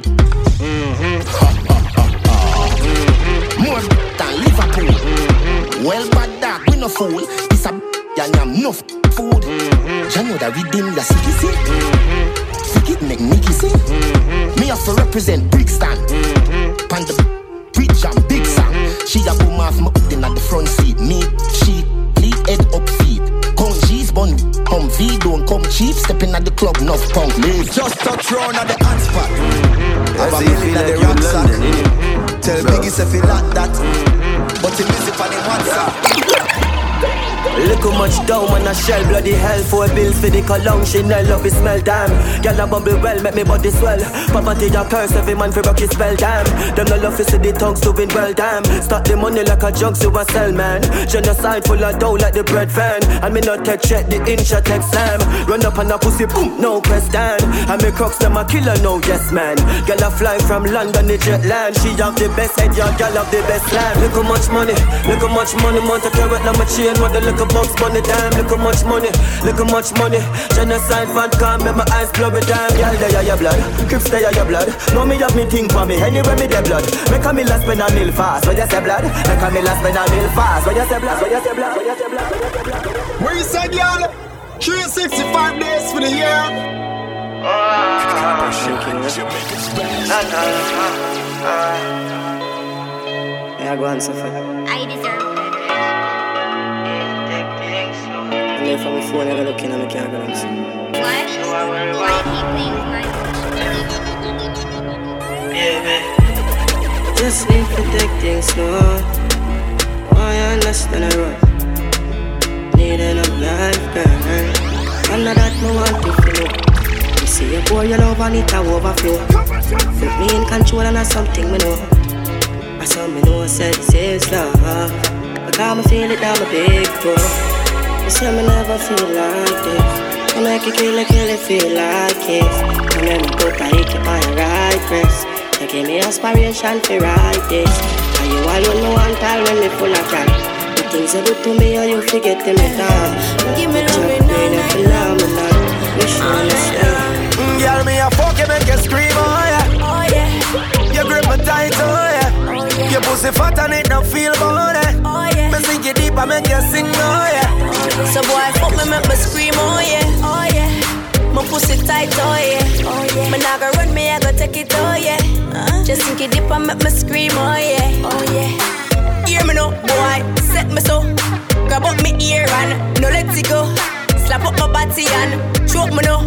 More than Liverpool. Well, bad dog, we no fool. This a and I'm enough food. You know that we dim your city, see? Forget make Nicky see? Me have to represent Brixton. Pan the bridge and big song. She a boom off my in at the front seat. Me, she, lead head up feet. Come G's bun, come V, don't come cheap. Stepping at the club, enough punk leave. Just touch round at the hot spot. Have a million at the rucksack. Tell Biggie say feel like that. But he miss it on him WhatsApp. Look how much dough when I shell. Bloody hell for a bill for the cologne. Chanel love it smell damn. Girl a bubble well make me body swell. Poverty a curse every man for rock his spell damn. Them no love to see the tongues doing well damn. Start the money like a junk to a sell man. Genocide full of dough like the bread fan. And me not take check the inch I take Run up on a pussy boom no question. And me crooks them a killer no yes man. Girl a fly from London jet land. She have the best head young girl have the best land. Look how much money Look how much money Monte carrot now my chain What the look Bugs Bunny, damn, look how much money, look how much money. Genocide van come, make my eyes glow with damn. Girl, they are your blood, Crips they are your blood. Know me have me think for me, anywhere me their blood. Make a me last spend a mil fast, what you say blood? Make a me last spend a mil fast, what you say blood? What you say blood? What you say blood? What you say blood? Where you say, girl? 365 days for the year. Ah. Ah, ah. Yeah, go on, Sophie. I deserve And from phone, I go looking and I can't go my Just need to take things slow. Why you understand the road? Need enough life, girl. And that me want to feel. You see a boy, you love and it a overflow. Put me in control and that's something me know. I saw me know said it's love. Because me feel it down my big toe. You say me never feel like this. I make you kill it, kill it, feel like it. And then me put a hickey on your right breast. You give me inspiration to write this. And you alone know one time when me full of crap. The things you do to me, or you forget them it all. Give me love, you know, you phenomenal. You should understand. Mm, girl, me a fuck you make you scream, oh yeah. Oh yeah. You grip me tight, oh yeah. Your pussy fat and it don't feel good, eh. Oh yeah. Me sink you deep, I make you sing, oh yeah. So boy, fuck me, make me scream, oh yeah. Oh yeah. My pussy tight, oh yeah. Oh yeah. Me nah go run me, I go take it, oh yeah. Uh. Just think it deep and make me scream, oh yeah. Oh yeah. Hear me now, boy, set me so. Grab up me ear and no let it go. Slap up my body and choke me now.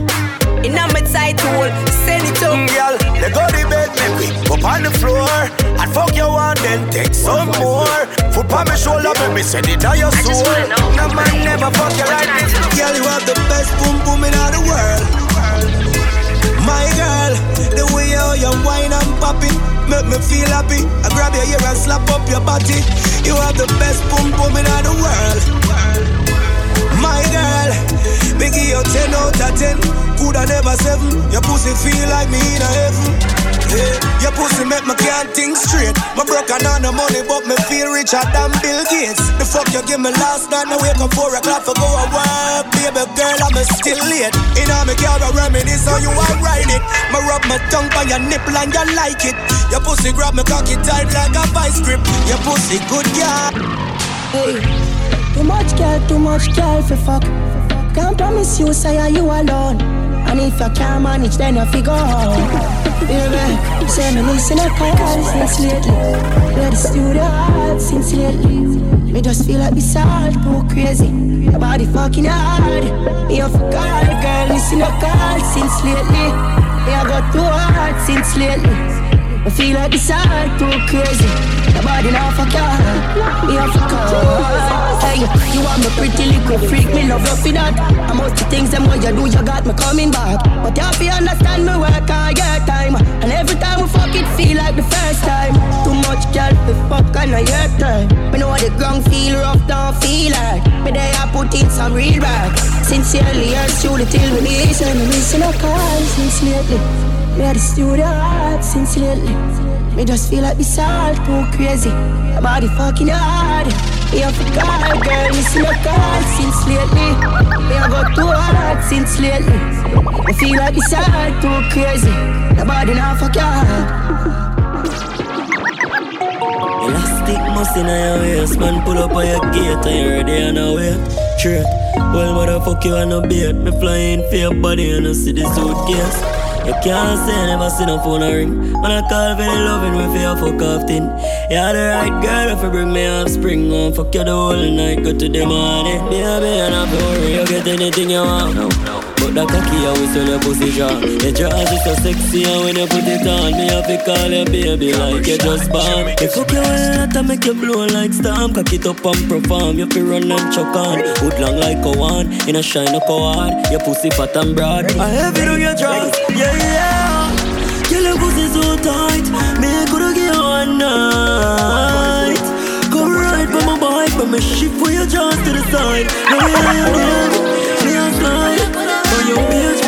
In a me tight hole, send it up. Girl, let go the bed, make we up on the floor. And fuck you one, then take some more. Foot on my shoulder, make me send it down your soul. No man never fuck you like this Girl, you have the best boom boom in all the world. My girl, the way how you whine and pop it Make me feel happy. I grab your ear and slap up your body. You have the best boom boom in all the world my girl, me give you 10 out of 10 Coulda never 7 Your pussy feel like me in a heaven. Yeah. Your pussy make me can't think straight. My broke on no money but me feel richer than Bill Gates. The fuck you give me last night Me wake up 4 o'clock for go work Baby girl I'm still late. In all me car I reminisce how you are ride it. Me rub my tongue on your nipple and you like it. Your pussy grab me cocky tight like a vice grip. Your pussy good girl Hey, too much girl, too much girl for fuck. Can't promise you, say are you alone. And if you can't manage, then you figure out. Baby, say me missing a call since lately. Where the studio hard since lately. Me just feel like this all too crazy. Your body fucking hard. Me off call, girl, missing a call since lately. Me I got too hard since lately. I feel like this all too crazy. Body now fuck you. Me a call. Hey, you want me pretty little freak, me love you for that. And most the things them what you do, you got me coming back. But you have to understand me work all your time. And every time we fuck it feel like the first time. Too much girl to fuck I your time. Me know the ground feel rough, don't feel like. Me there I put in some real back. Sincerely, yours truly till we listen. Me missing a call since lately. Me at the studio hard since lately. Me just feel like this all too crazy. My body fucking hard. Me have a girl. Me see a call since lately. Me I got too hard since lately. I feel like this all too crazy. My body now fuck hard. Elastic must in your waist, man. Pull up on your gate and you're ready on the way. Sure. Well, motherfuck you on no bait. Me flying for your body and I see the suitcase. You can't say never seen a phone ring. When I call for the loving, we feel fuck off thing. You're the right girl if you bring me off spring on. Fuck you the whole night, go to the morning. Baby, and I'm worry, you get anything you want. No, no. But that cocky always tell your pussy jaw. Your jaws is so sexy and when you put it on, me have to call you baby like you just born. If you well, that make you blow like storm. Cock it up and perform, you feel run and chuck on. Hood long like a one, in a shine up a hard. Your pussy fat and broad. I have it on your jaws, yeah yeah. Kill your pussy so tight, me coulda you one night. Come right by my bike, but me shift for your jaws to the side. Yeah yeah yeah, yeah. Your page,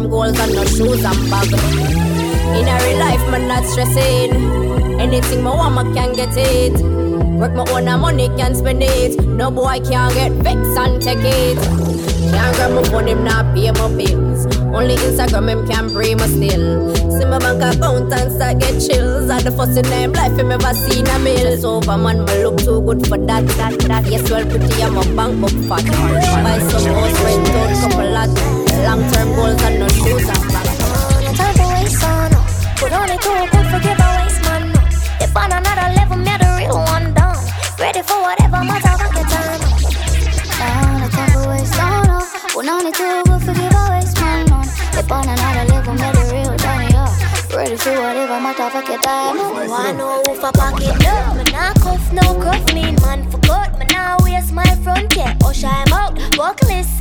Term goals and no shoes and bag. In a real life, man, not stressing. Anything my I can get it. Work my own money, can spend it. No boy can get vexed and take it. Can't grab my phone, him not pay my bills. Only Instagram, him can pray my still. See my bank account and start get chills. At the first time life, him ever seen a meal. So over man, me look too good for that, that, that. Yes, well, pretty, I'm a bank book fat. Buy some house, rent out, couple lot. Long term goals and no shoes and bags. No time to waste on no. Put on it too good for waste man no. If on another level, me the real one done. Ready for whatever matter I get time. No, time to waste on no. Put on it too good for give a waste man no. If on another level, me the real done yeah. Ready for whatever matter I get time. I know who for pocket no. Me nah cuff no cuff mean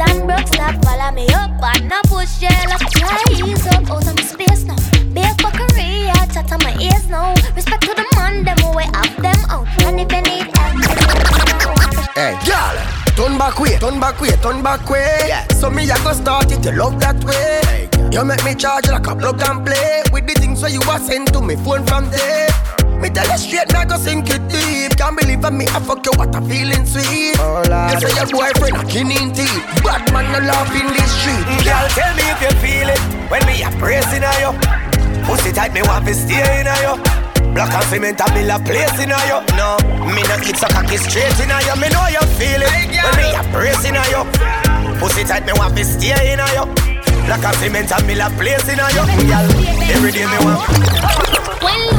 and broke stop follow me up and no push yeah. Like try ease up out of my space now. Big fuckery, I chat on my ears now. Respect to the man, them way up them out. And if you need help, Hey, girl, turn back way, turn back way, turn back way. Yeah. So me I go start it, you love that way. you make me charge like a plug and play with the things where you was sent to me phone from there. Me tell you straight, now go sink it deep. Can't believe I me I fuck you, what a feeling sweet. Oh, you say your boyfriend a killing teeth. Bad man no laugh in the street. Girl, tell me if you feel it when me a praising on you. Pussy tight, me want to stay in on you. Black and cement, I build a place in on you. No, me no eat so cocky straight in on you. Me know you feel it when me a praising on you. Pussy tight, me want to stay in on you. Black and cement, I build a place in on you. Girl, every day me want. When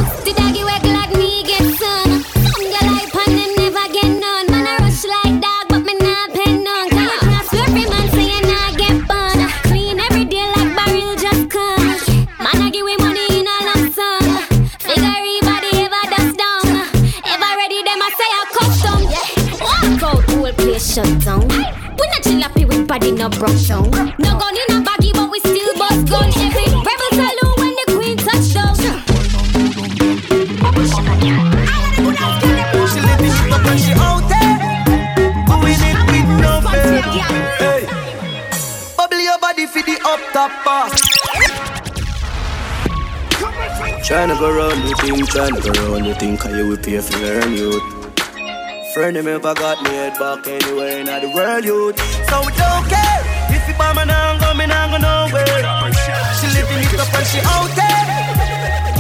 body no broke down. No gun in a baggy, but we still bust gun. Every rebel salute when the queen touch down. She living it up and she out there Doing it with no fear Hey Bubble your body for the up top boss. Tryna go round the thing, tryna go round the thing, cause you will pay for learn youth. Friend of me ever got me head back anywhere in the world youth. So we don't care If you bomb and I'm nah go nowhere She living it up and she out there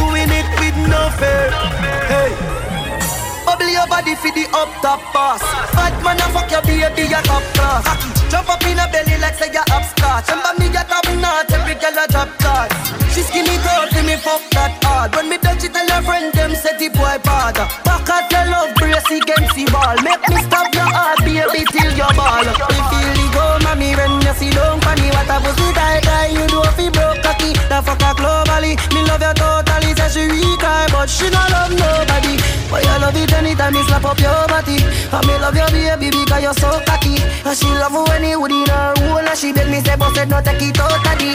Doing it with no fear Hey Bubble your body for the up top boss. Bad man, I fuck your baby, a top class. Jump up in a belly like say you upstart. Remember me, get up not every girl a drop class. She skinny tall, for me fuck that hard. When me touch it, tell her friend them set the boy bad. Back at your love brace against the ball. Make me stop your heart, baby, till your ball. You feel the go, mommy, when you see don't funny. What a pussy tight, you do fi broke cocky. The fuck a globally, me love you totally. Say she weak, but she not love nobody. But you love it anytime me slap up your body. And me love your baby because you're so cocky. And she love when you would in her hole. And she beg me say, said no take it out of the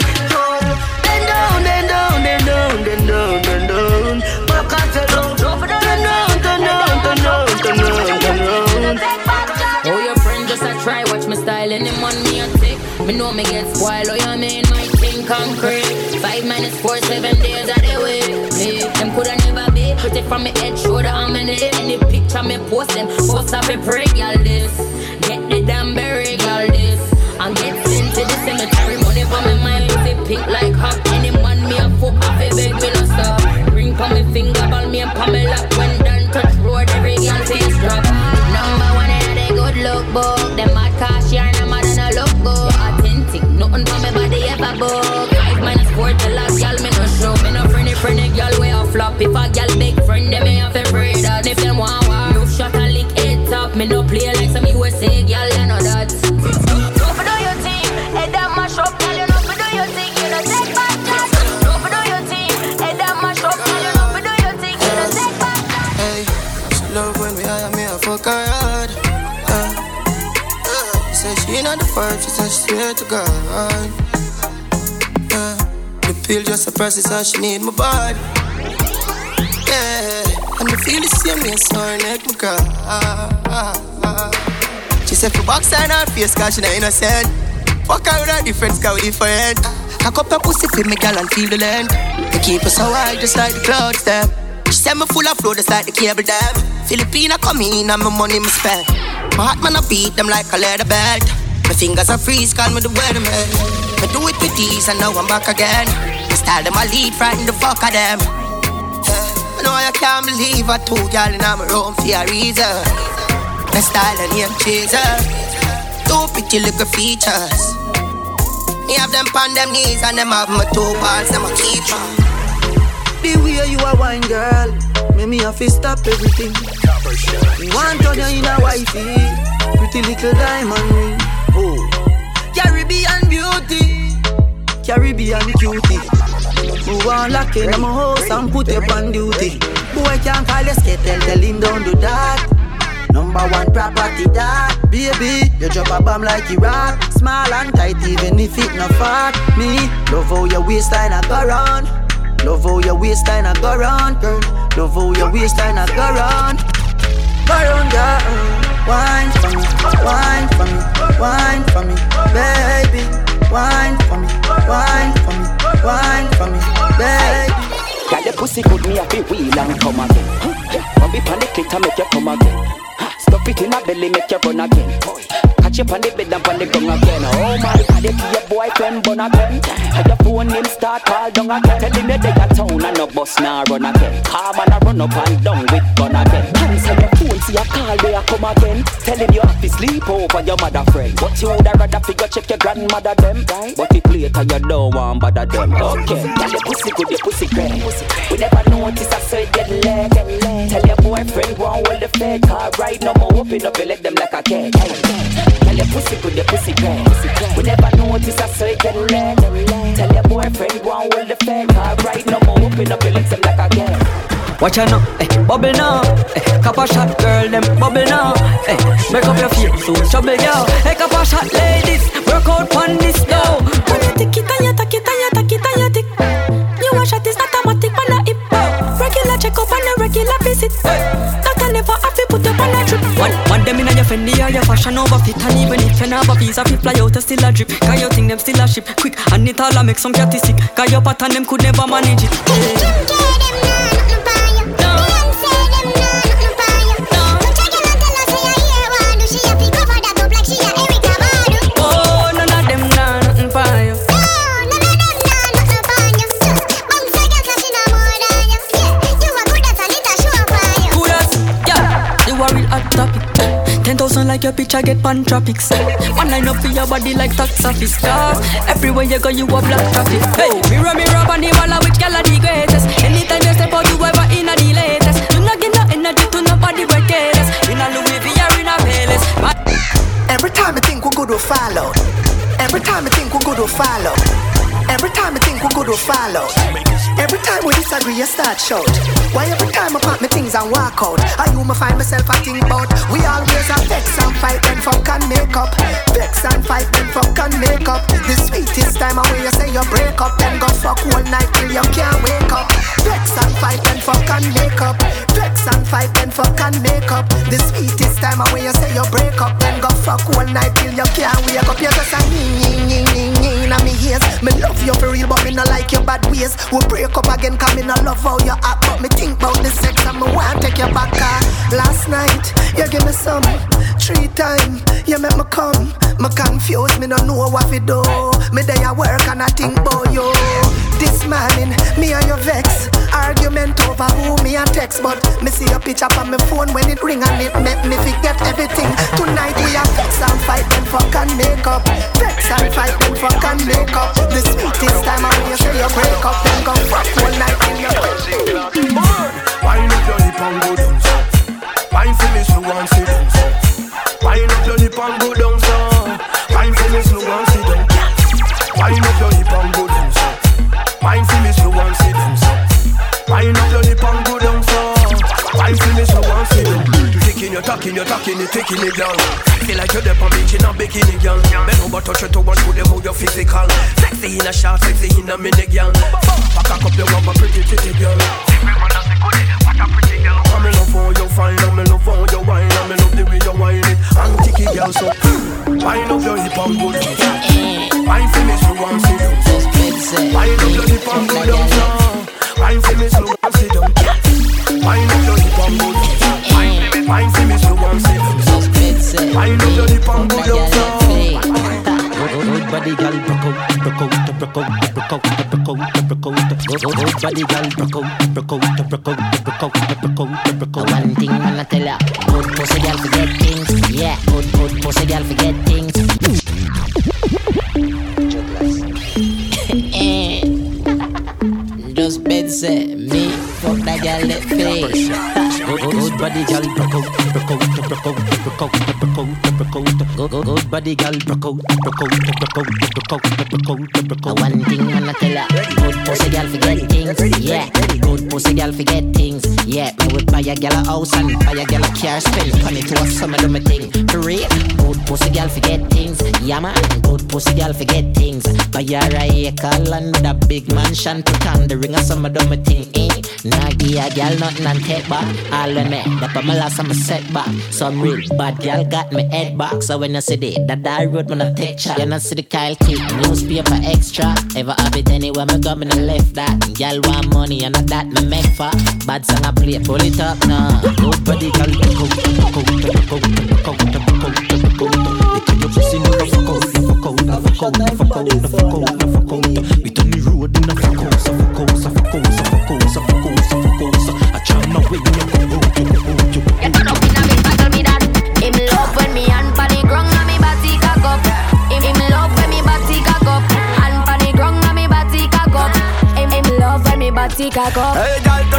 Then down, then down, then down, then down, then down. Back and say down, down, turn down, turn down, turn down, turn down. Oh, your friend just try, watch me style, and them on me a tick. Me know me get spoiled, oh, you mean my thing concrete. Five minutes, four, seven pretty from me head, shoulder, and me neck. Any picture me post them, post up a pray, y'all this. Get the damn berry, y'all this. And get into the cemetery, money for me mind, pussy pink like hot. Any man me a fuck off, a beg me no stop. Ring for me finger, ball me and Pamela. When first, she swear to God. Uh, the pill just process how she need my body. Yeah, and me feel the same way, so her neck my cry. She said for box in her face, cause she not innocent. Fuck her with her difference, cause we different. I up her pussy for me, girl, and feel the length. Me keep her so high, just like the clouds, them. She said me full of flow, just like the cable dam. Filipina come in and my money me spend. My heart man I beat them like a leather belt. My fingers are freeze, call me the weatherman. Me do it with ease and now I'm back again. My style them I lead, frighten the fuck of them. Yeah. I know I can't believe I two y'all in my room for a reason. My style and name chaser. Two pretty little features. Me have them on them knees and them have my two balls, them I keep 'em. The way you a wine, girl, make me have to stop everything. Want turn you in a wifey, pretty little diamond ring. Oh, Caribbean beauty, Caribbean cutie. Move on lock in my house and put up on duty. Boy can't call you skate, tell, tell him don't do that. Number one property that Baby, you drop a bomb like Iraq. Small and tight even if it not fat. Me, love how your waistline a go round. Love how your waistline a go round, girl. Love how your waistline a go round. Go round, girl Wine for me, wine for me, wine for me Baby, wine for me, wine for me, wine for me Baby Got the pussy good, me a be wheel and come again. Huh? Yeah, Rub it and make you come again. Huh? Stuff it in a belly, make you run again. Catch you on the bed and on the ground again. Oh my God, if your boy can burn again. Have your phone him start call down again. Tell him you dey a town and no bus now run again. Calm and a run up and down with gun again. Answer your phone, see a call where come again. Tell him you have to sleep over your mother friend. But you woulda rather figure check your grandmother them, right? But it later you don't want bother them. Okay, tell your pussy good, your pussy great. We never notice I say get leg. Tell your boyfriend won't hold the fake car right no more. Open up your leg them like a cake. Tell your pussy good, your pussy great. We never notice I say get leg. Tell your boyfriend won't hold the fake car right no more. Open up your legs them like a cake. Watch out now, eh, bubble now, eh, cup a shot girl, them bubble now, eh, make up your feet, so trouble girl, eh, cup a shot ladies, work out on this now. Tick it and you tack it and you tack it and you tick. You a shot is automatic on a hip. Regular check up and a regular visit. That I never have a. One, one them inna your Fendi or your fashion over fit And even if you never visa fi fly out, still a drip Cause you think them still a ship Quick, and it all a make some catty sick Cause your pattern them could never manage it yeah. Like your picture get pan tropics. One line up for your body like tax office. Cause everywhere you go, you a black traffic. Hey, mirror, mirror on the wall, which girl are the greatest? Anytime you step out, you ever in a the latest. You not get no energy to nobody but careless. In a Louis V or in a Payless. Every time I think we good to follow. Every time I think we good to follow. Every time I think we good to follow. Every time we disagree, you start shout. Why every time I pack me things and walk out? I you find myself I think about. We always have vex and fight and fuck and make up. Vex and fight and fuck and make up. The sweetest time away you say you break up, then go fuck all night till you can't wake up. Vex and fight and fuck and make up. Vex and fight and fuck and make up. The sweetest time away you say you break up, then go fuck all night till you can't wake up. You just a ning ning ning ning in me ears. Me love you for real, but me not like your bad ways. We break up again, come in, I love how you act, but me think about the sex and me want take you back. Uh. Last night, you give me some, three time, you make me come. Me confused, me no know what to do. Me day I work and I think about you. This morning, me and you vex. Argument over who me and text, but me see your picture on my phone when it ring and it make me forget everything. Tonight we are vex and fight and fuck and make up. Vex and fight and fuck and make up. The sweetest time I when you say you break up, then go fuck one night in your hip and go down so. Wine. Wine up your hip and go down. Wine slow and up your hip and go down. Wine slow and up your hip and go down. Wine slow and sit down. You're talking, you're talking, you're taking it down. Feel like you're there for beach in a bikini, girl. Bend over, touch your toe and show them how you're physical. Sexy in a short, sexy in a mini, girl. Back up your rubber, pretty, pretty girl. I'm in love how you fine, I'm in love how you wine, I'm in love the way you wine it. Kick it, girl, so hmm. wine up your hip and down. Wine for me slow and sit down. Wine up your hip and down, wine for me slow and sit down. Up your hip and down. Wine for me slow and sit down. Wine up your hip and go down, so. Good body gal, broke out, broke out, broke out, broke out, broke out, broke out. Good body gal, broke out, broke out, broke out, broke out, broke out, broke out. One thing man I tell ya, good pussy girl forget things. Yeah, good good pussy girl forget things. Just bed say me fuck that girl that face. Good, body gal, broke out, broke out, broke out, broke out, broke out, broke out. Good, body gal, broke out, broke out, broke out, broke out, broke out, broke out. One thing man I tell ya, good pussy girl forget things. Yeah, good pussy girl forget things. Yeah, me would buy a girl a house and buy a girl a car, spend money to a summer do me thing. For real, good pussy girl forget things. Yeah man, good pussy girl forget things. Buy her a acre land with a big mansion, put on the ring a summer do me thing. Eh? Nah give a girl nothing and take back. All when me, that my last I'm a setback. Some real bad girl got me head back. So when you see the that die road, when I take chat. You not see the Kyle Kid, newspaper extra. Ever have it anywhere me go, me no left that. Girl want money and not that me make for. Bad song I play, pull it up now. Good body gal, broke out, broke out, broke out, broke out, broke out, broke out. They tell you pussy no fuck out, no fuck out, no fuck out, no fuck out, no fuck out, no fuck out. We turn the road in a fuck out, so fuck out, so fuck out, so fuck out, so fuck out, so fuck out. So I try my way,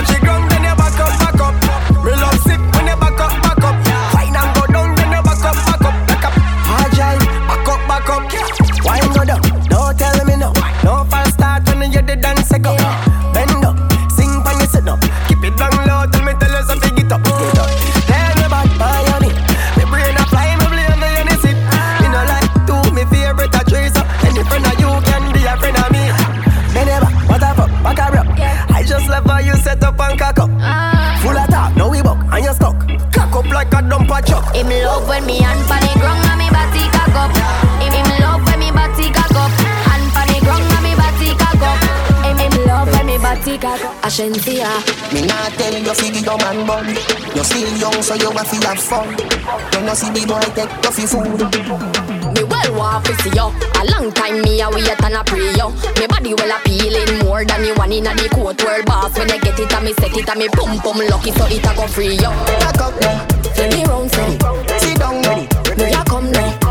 you come to never come back up. Reload, sit, never come back up. Back up Why not tell me no. No false start when you the dance go Him love when me hand pa the ground and me body cock up. Him him love when me body cock up. Hand pa the ground and me body cock up. Him him love when me body cock up. Ashentia. Me not tell you fi give your man bun You still young so you have to have fun You no see the boy take you fi food Me well want to see you. A long time me a wait and a pray you. Me body well appealing more than me one inna the court world boss. When I get it and me set it and me pum pum lucky so it a go free you. Back up now Feel me round from. Sit down now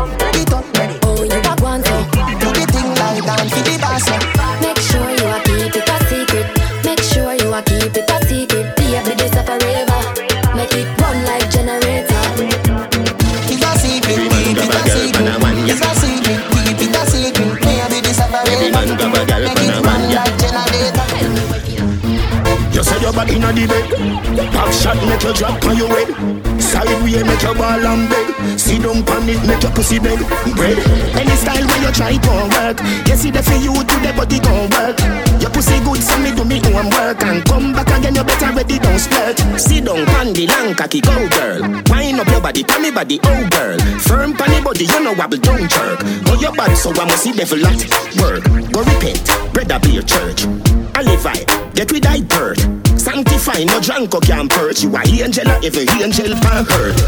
inna the bed. Pop shot make you drop on your head. Side way make you ball and beg. Sit down pan it make your pussy beg. Bread. Any style when you try to work. See the for you to the body gon' work. Your pussy good so me do me homework and come back again you better ready don't splurge. Sit down pan the long cocky go girl. Wind up your body, pan me body oh girl. Firm pan the body you know wobble don't jerk. Go your body so I must see devil at work. Go repent, brother be your church. I live I, get with thy birth. Sanctify, no drunk or can perch. You a angel, every angel can hurt.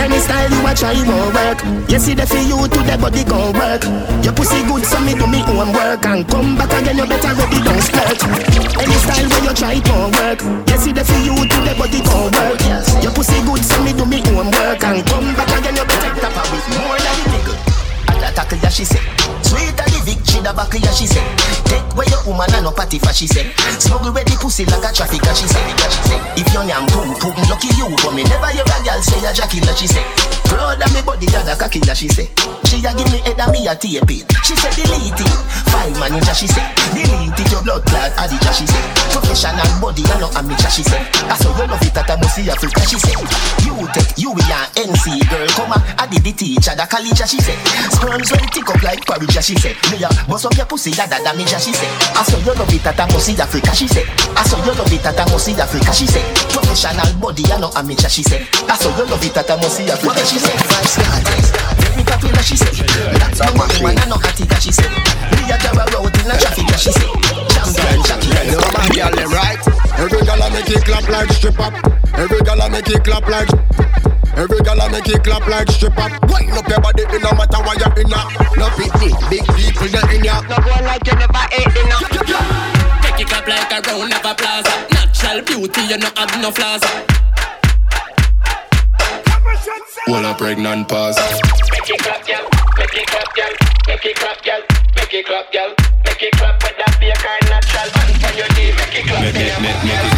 Any style you a try won't work. You see the for you to the body gon' work. Your pussy good, so me do me own work and come back again. You better ready, don't splurt. Any style where you try won't work. You see the for you to the body gon' work. Your pussy good, so me do me own work and come back again. You better tap with more than nigga. Attack ya she say. Sweet the victory the back ya she say. Take where your woman and no party for she say. Smuggle where the pussy like a traffic she say. If your name pum pum lucky you but me never hear a girl say a Jackie she say. Proud of me body that a cocky she say. She a give me head and me a tape it. She say delete it. File manager she say. Delete it your blood clot addict she say. Professional body and no amateur she say. I saw you love it at a Musi Africa she say. You take you we are NC girl come on. I did the teacher the college she say. Sperms when tick up like porridge she say. Me a up your pussy that that she. I saw you love it at a Musi Africa she. I saw love it Musi Africa she. Professional body and no amateur she. I saw love it Africa she. Five star Very popular she say. That's no woman and no attica she say. Me a girl road. You know right. Every girl I make it clap like strip up. Every girl I make it clap like. Every girl I make it clap like strip up. Wind up your body, it no matter where you're in ya. No pity, big people that in ya. No go like you never ate dinner. Take it up like a round of a plaza. Natural beauty, you no have no flaws. Well, a pregnant pause. Make it clap, girl. Make it clap, girl. Make it clap, girl. Make it clap, girl. Make it clap with that be a kind natural hand for your knee. Make it clap, Make it, make, make it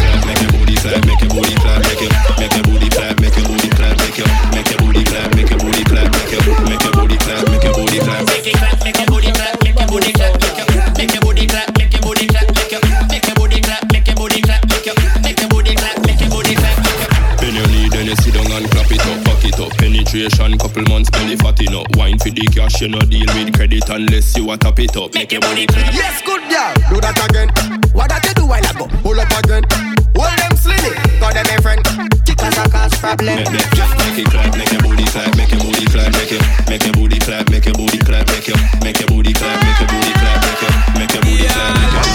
it couple months, belly fatting up. Wine for the cash, you no deal with credit unless you a tap it up. Make your booty clap. Yes, good girl. Do that again. What that you do while I go? Pull up again. Hold them slilly. Got them a friend. Kick us a cause problem. Make, make, make it clap, make your booty clap, make your booty clap, make your, make your booty clap, make your booty clap, make your, make your booty clap, make your booty clap, make your, make your booty clap, make your booty clap.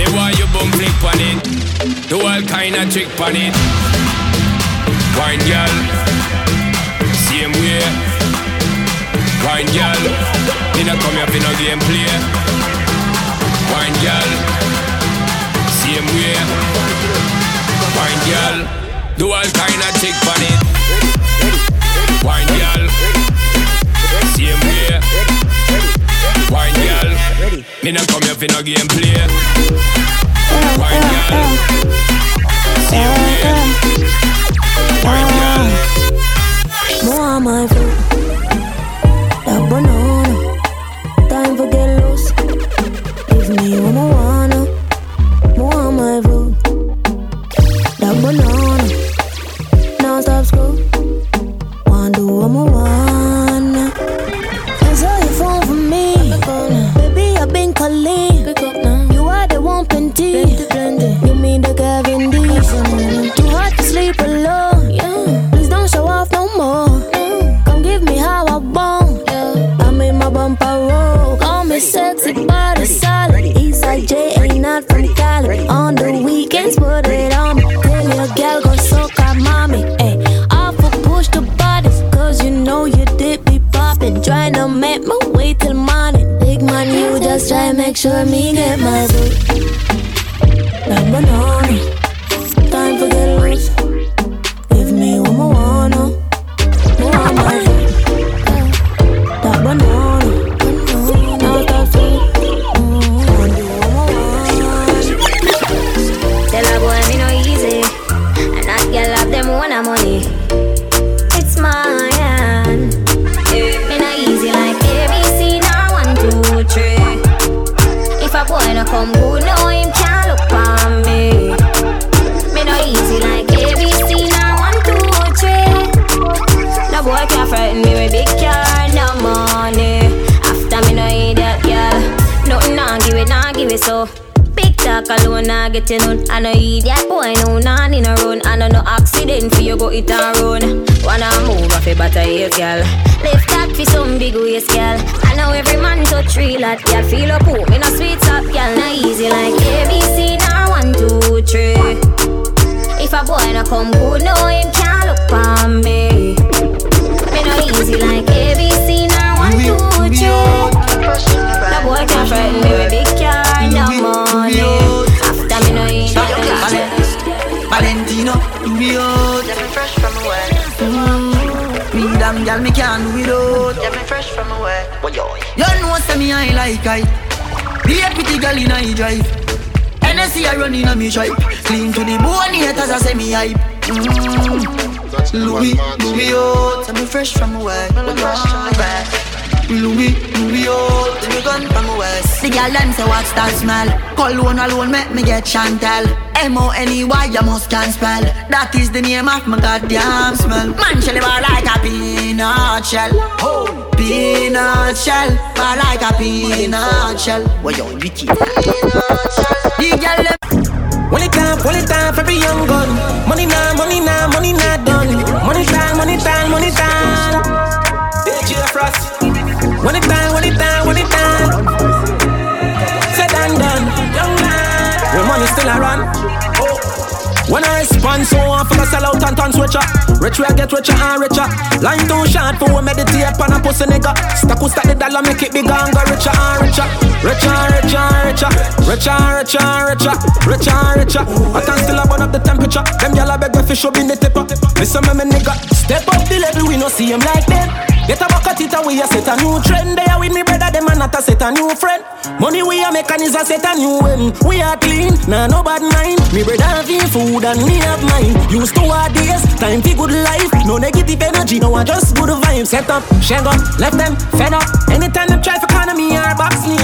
Me want you bum flick on it. Do all kind of trick on it. Wine girl, same way. Wine girl, me not come here for no game play. Wine girl, same way. Wine girl, do all kind of trick on it. Wine girl, same way. Wine girl, me not come here for no game play. Wine girl, same way. Wine girl. More my food. That banana. Time for get loose. Give me what I wanna. More my food. That banana. Now stop school. Make sure me get my boo. That banana. Girl. Lift that for some big waist, girl. I know every man touch real hot, girl. Feel up home in a sweet top, girl. Not easy like ABC, now one, two, three. If a boy no come good, no him girl, me can't do without. Yeah, me fresh from away. What yo? You know say me I like I. Be a pretty girl in I drive. NSC I run in a me tribe. Clean to the bone, haters I say me hype. Mm, Louis, Louis out. Yeah, me fresh from away. Me fresh from away. Louis, Louis out. Let me gun from west. The girl them say what's that smell? Cologne alone make me get Chantel. M-O-N-E-Y you must can spell. That is the name of my goddamn smell. Man shell live like a peanut shell. Oh, peanut shell. Bar like a peanut shell. What you wicked? The girl them When it time, when it time for every young gun. Money now, money now, money not done. Money When I respond so I for sell out and turn switcher. Rich we get richer and richer. Line too short for we meditate on a pussy nigga. Stack who stack the dollar make it bigger and go richer and richer. Richer and richer and richer. Richer and richer and richer. Richer and richer. I can still burn up the temperature. Them gyal a beg me fish up in the tipper. Listen me me nigga Step up the level we no see him like them. Get a bucket it and we set a new trend. They are with me a set a new friend. Money we a make and is a set a new end. We are clean, nah no bad mind. Me brother have food and me have mine. Used to our days, time for good life. No negative energy, no I just good vibes. Set up, shag up, left them fed up. Anytime them try for corner me or box me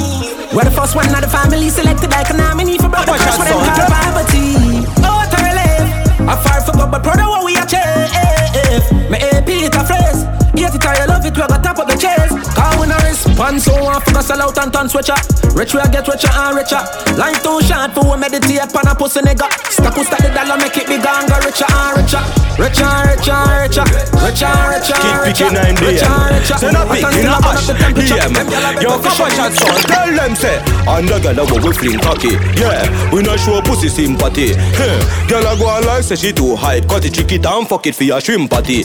We're the first one of the family selected like an nominee for brother Curse for them call poverty. Oh to relive I far for God but of what we achieve Me AP it a phrase Hate it you love it, we got top of the we no so I fuck sell out and turn switcher. Rich we a get richer and richer. Line too short for we meditate on a pussy nigga. Stack who stack the dollar make it bigger and go richer and richer. Richer and richer and richer. Richer and richer Kid and richer. picking nine and richer. Send a pic I in a still burn up ash. DM a Yo, beg me couple fish shots up on Tell them say And the girl a we fling cocky. Yeah, we not show pussy sympathy. Girl a go a like say she too hype. Cut it, trick it and fuck it for your shrimp patty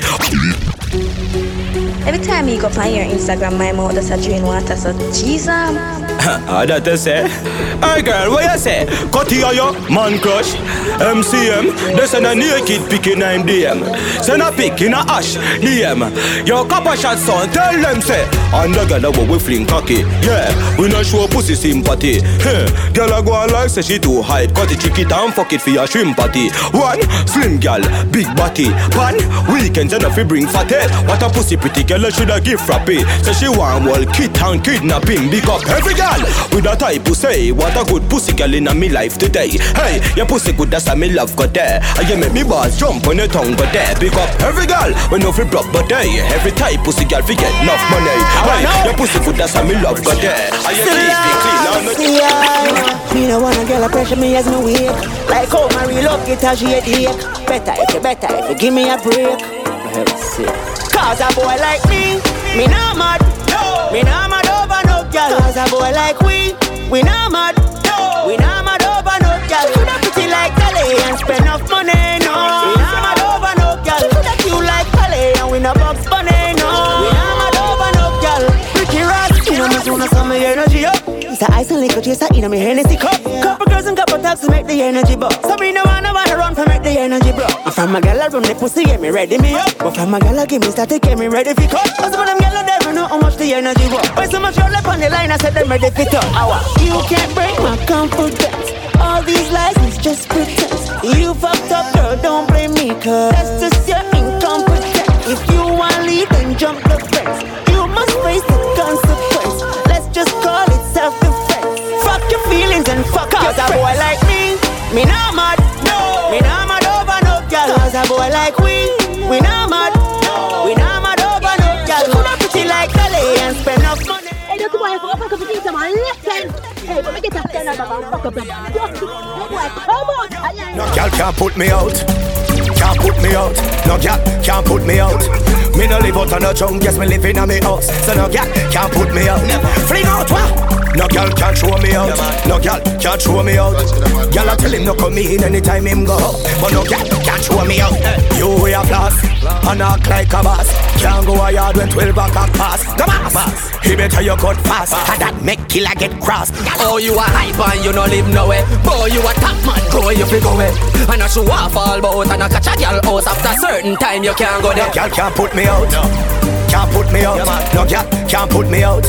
Every time you go on your Instagram, my mouth does a drain water. So, Jesus. <laughs> Ah, that you say Hey girl, what you say? Cut here yo, man crush MCM, they send a naked pic in a DM Send a pic in a ash, DM Yo, couple shots son, tell them say And the girl go we fling cocky Yeah, we not show pussy sympathy huh. Girl a go like say she too hype Cut it, trick it fuck it for your shrimp party. One, slim girl, big body Pan, weekends if you bring fat head What a pussy pretty girl I shoulda give frappy Say she want wall kid and kidnapping. Big up every girl with a type who say. What a good pussy girl in a me life today. Hey, your pussy good that's a me love got there. And you make me balls jump on your tongue got there. Big up every girl when no free prop but hey Every type pussy girl fi get enough money. Hey, your pussy good that's a me love got there. And you keep it clean not Yeah, me no wanna girl a pressure me as me weak. Like how my real love get a ache. Better if you better if you give me a break. Cause a boy like me, me not mad. Me not mad over no girl. Cause a boy like we, we not mad. We not mad over no girl. Coulda pretty like Dolly and spend enough money, no. We not mad over no girl. Coulda cute like Polly and we no Bugs Bunny, no. We not mad over no girl. Ricky Ross, you know me soon as some energy up. It's a ice and liquor chaser in me Hennessy cup. Couple girls and couple tags to make the energy bust. So me no wanna wanna run for make the energy bro. And from my gal run the pussy get me ready me up. But from my gal give me start to get me ready for cut. Cause some of them gal never know how much the energy was. Why so much roll up on the line I said them ready for cut. Hour. You can't break my confidence. All these lies is just pretense. You fucked up girl, don't blame me cause that's just your incompetence. If you want leave then jump the fence. You must face the consequence. Your feelings and fuck Cause a boy like me, me not mad. No. Me not mad over no girl. Cause a boy like we, we not mad. no. We not mad over no girl. Coulda pretty like Dolly and spend enough money. Hey, look, boy, I forgot to put some on left hand. Hey, life. Let me get a stand up and fuck up your boy, come on. No girl can't put me out. Can't put me out. No girl can't put me out. Me no live out on a chunk, yes me live in a me house. So no girl can't put me out. Fling out what? No girl can't throw me out. No girl can't throw me out. Girl I tell him no come in anytime him go. But no girl can throw me out. You we a blast and act like a boss. Can't go a yard when 12 o'clock pass. Come on, boss. He better you cut fast. And that make killer get cross. Oh, you a hype and you no live nowhere. Boy, you a top man, go you fi go away. And I show off all about and I catch a girl house after certain time you can't go there. No girl can't put me out. Can't put me out. No girl can't put me out.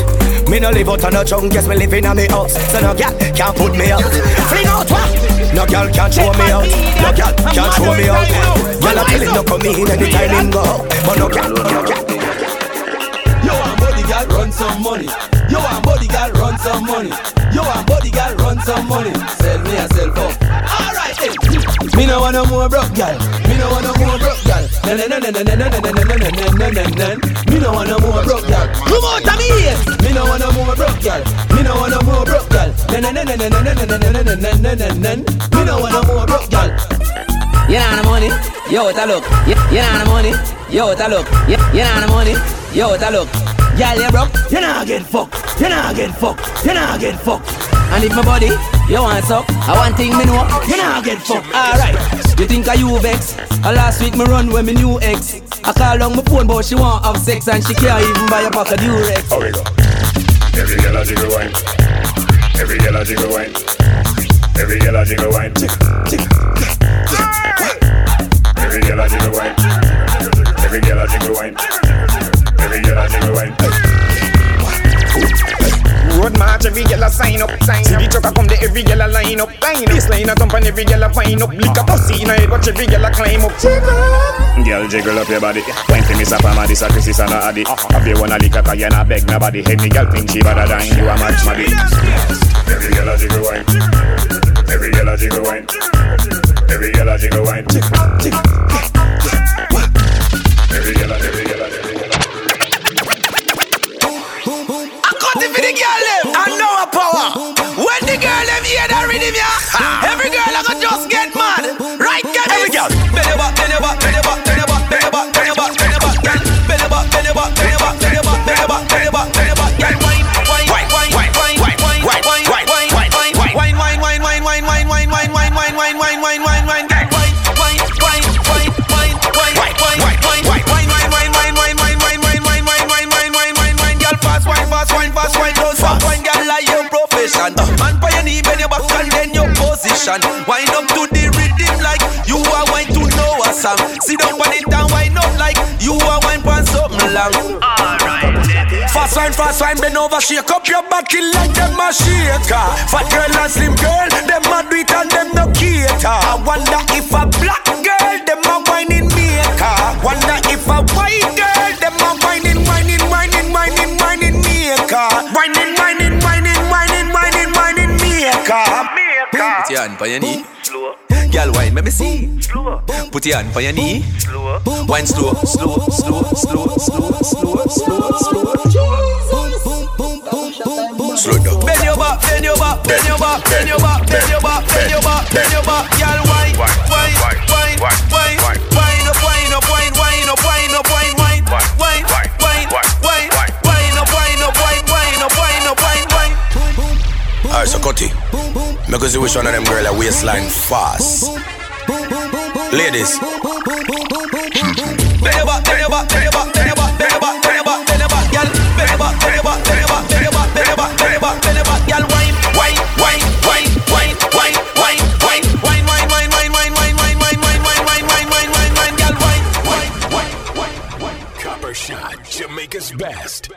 Me no live out on a chunk, yes me live in a me house. So no girl can't put me out. Fling out what? No girl can't show me out. No girl can't show me out. Girl I tell him no come in anytime him go. But no girl, no girl. Bodyguard, run some money. Yo, I'm bodyguard, run some money. Yo, I'm bodyguard, run some money. Sell me a sell fuck. Alright, hey. Me no want no more broke gal. Me no want no more broke gal. Na na na na na na na na na na na na. Me no want no more broke gal. Come out of me here. Me no want no more broke gal. Me no want no more broke gal. Na na na na na na na na na na na na. Me no want no more broke gal. You know the money, yo, what a look. You, you know the money, yo, what a look. You, you know the money, yo, what a look. Girl, you broke, you not get fucked. You not get fucked. You not get fucked. And if my body, you want suck, I want thing me know, you not get fucked. Alright, you think I you vex? Last week me run with me new ex. I call on my phone, but she want have sex and she can't even buy a pack of Durex. How we go? Every girl a jiggle wine. Every girl a jiggle wine. Every girl a jiggle wine. Every girl a jiggle wine. Every girl a jiggle wine. Every girl a jiggle wine. Road march, every girl a sign up. See the truck a come, the every girl a line up. This line a thump and every girl a pine up. Lick a pussy in a head, watch every girl a climb up. Girl, jiggle up your body. Wine for me, Sapama, this a Chrissy, and a addy. Have you wanna lick a cause you not beg nobody. Any girl think she better than you a match, maddy. Every girl a jiggle wine. Every girl a jiggle wine. Every girl a jiggle wine. Girl them. I know a power. When the girl them hear that rhythm, yeah, every girl I profession. Man, by your knee, bend your back and then your position. Wind up to the rhythm like you are wine to know a song. Sit down on it and wind up like you are wine for something long. Alright. Fast wine, fast wine, bend over, shake up your body like them a shaker. Fat girl and slim girl, them a do it and them no cater. I wonder if a black girl, them a whining maker. Wonder if a white girl, them a whining, whining, your hand on your knee. Girl, wine, let me see. Put your hand on your knee. Wine slow, slow, slow, slow, slow, slow, slow, slow. Slow down. Bend your back, bend your back, bend your back, bend your back, bend your back, bend your back, bend your back. Girl, wine, wine, wine, wine, wine up, wine up, wine, wine up, wine up, wine, wine, wine, wine, wine, wine up, wine up, wine, wine up, wine up, wine, wine. Alright, so Cutty, Make us wish one of them girls a waistline fast. Ladies. Back, back, back, back, back, back, back, back, back, back, back, back, back, back, Jamaica's best.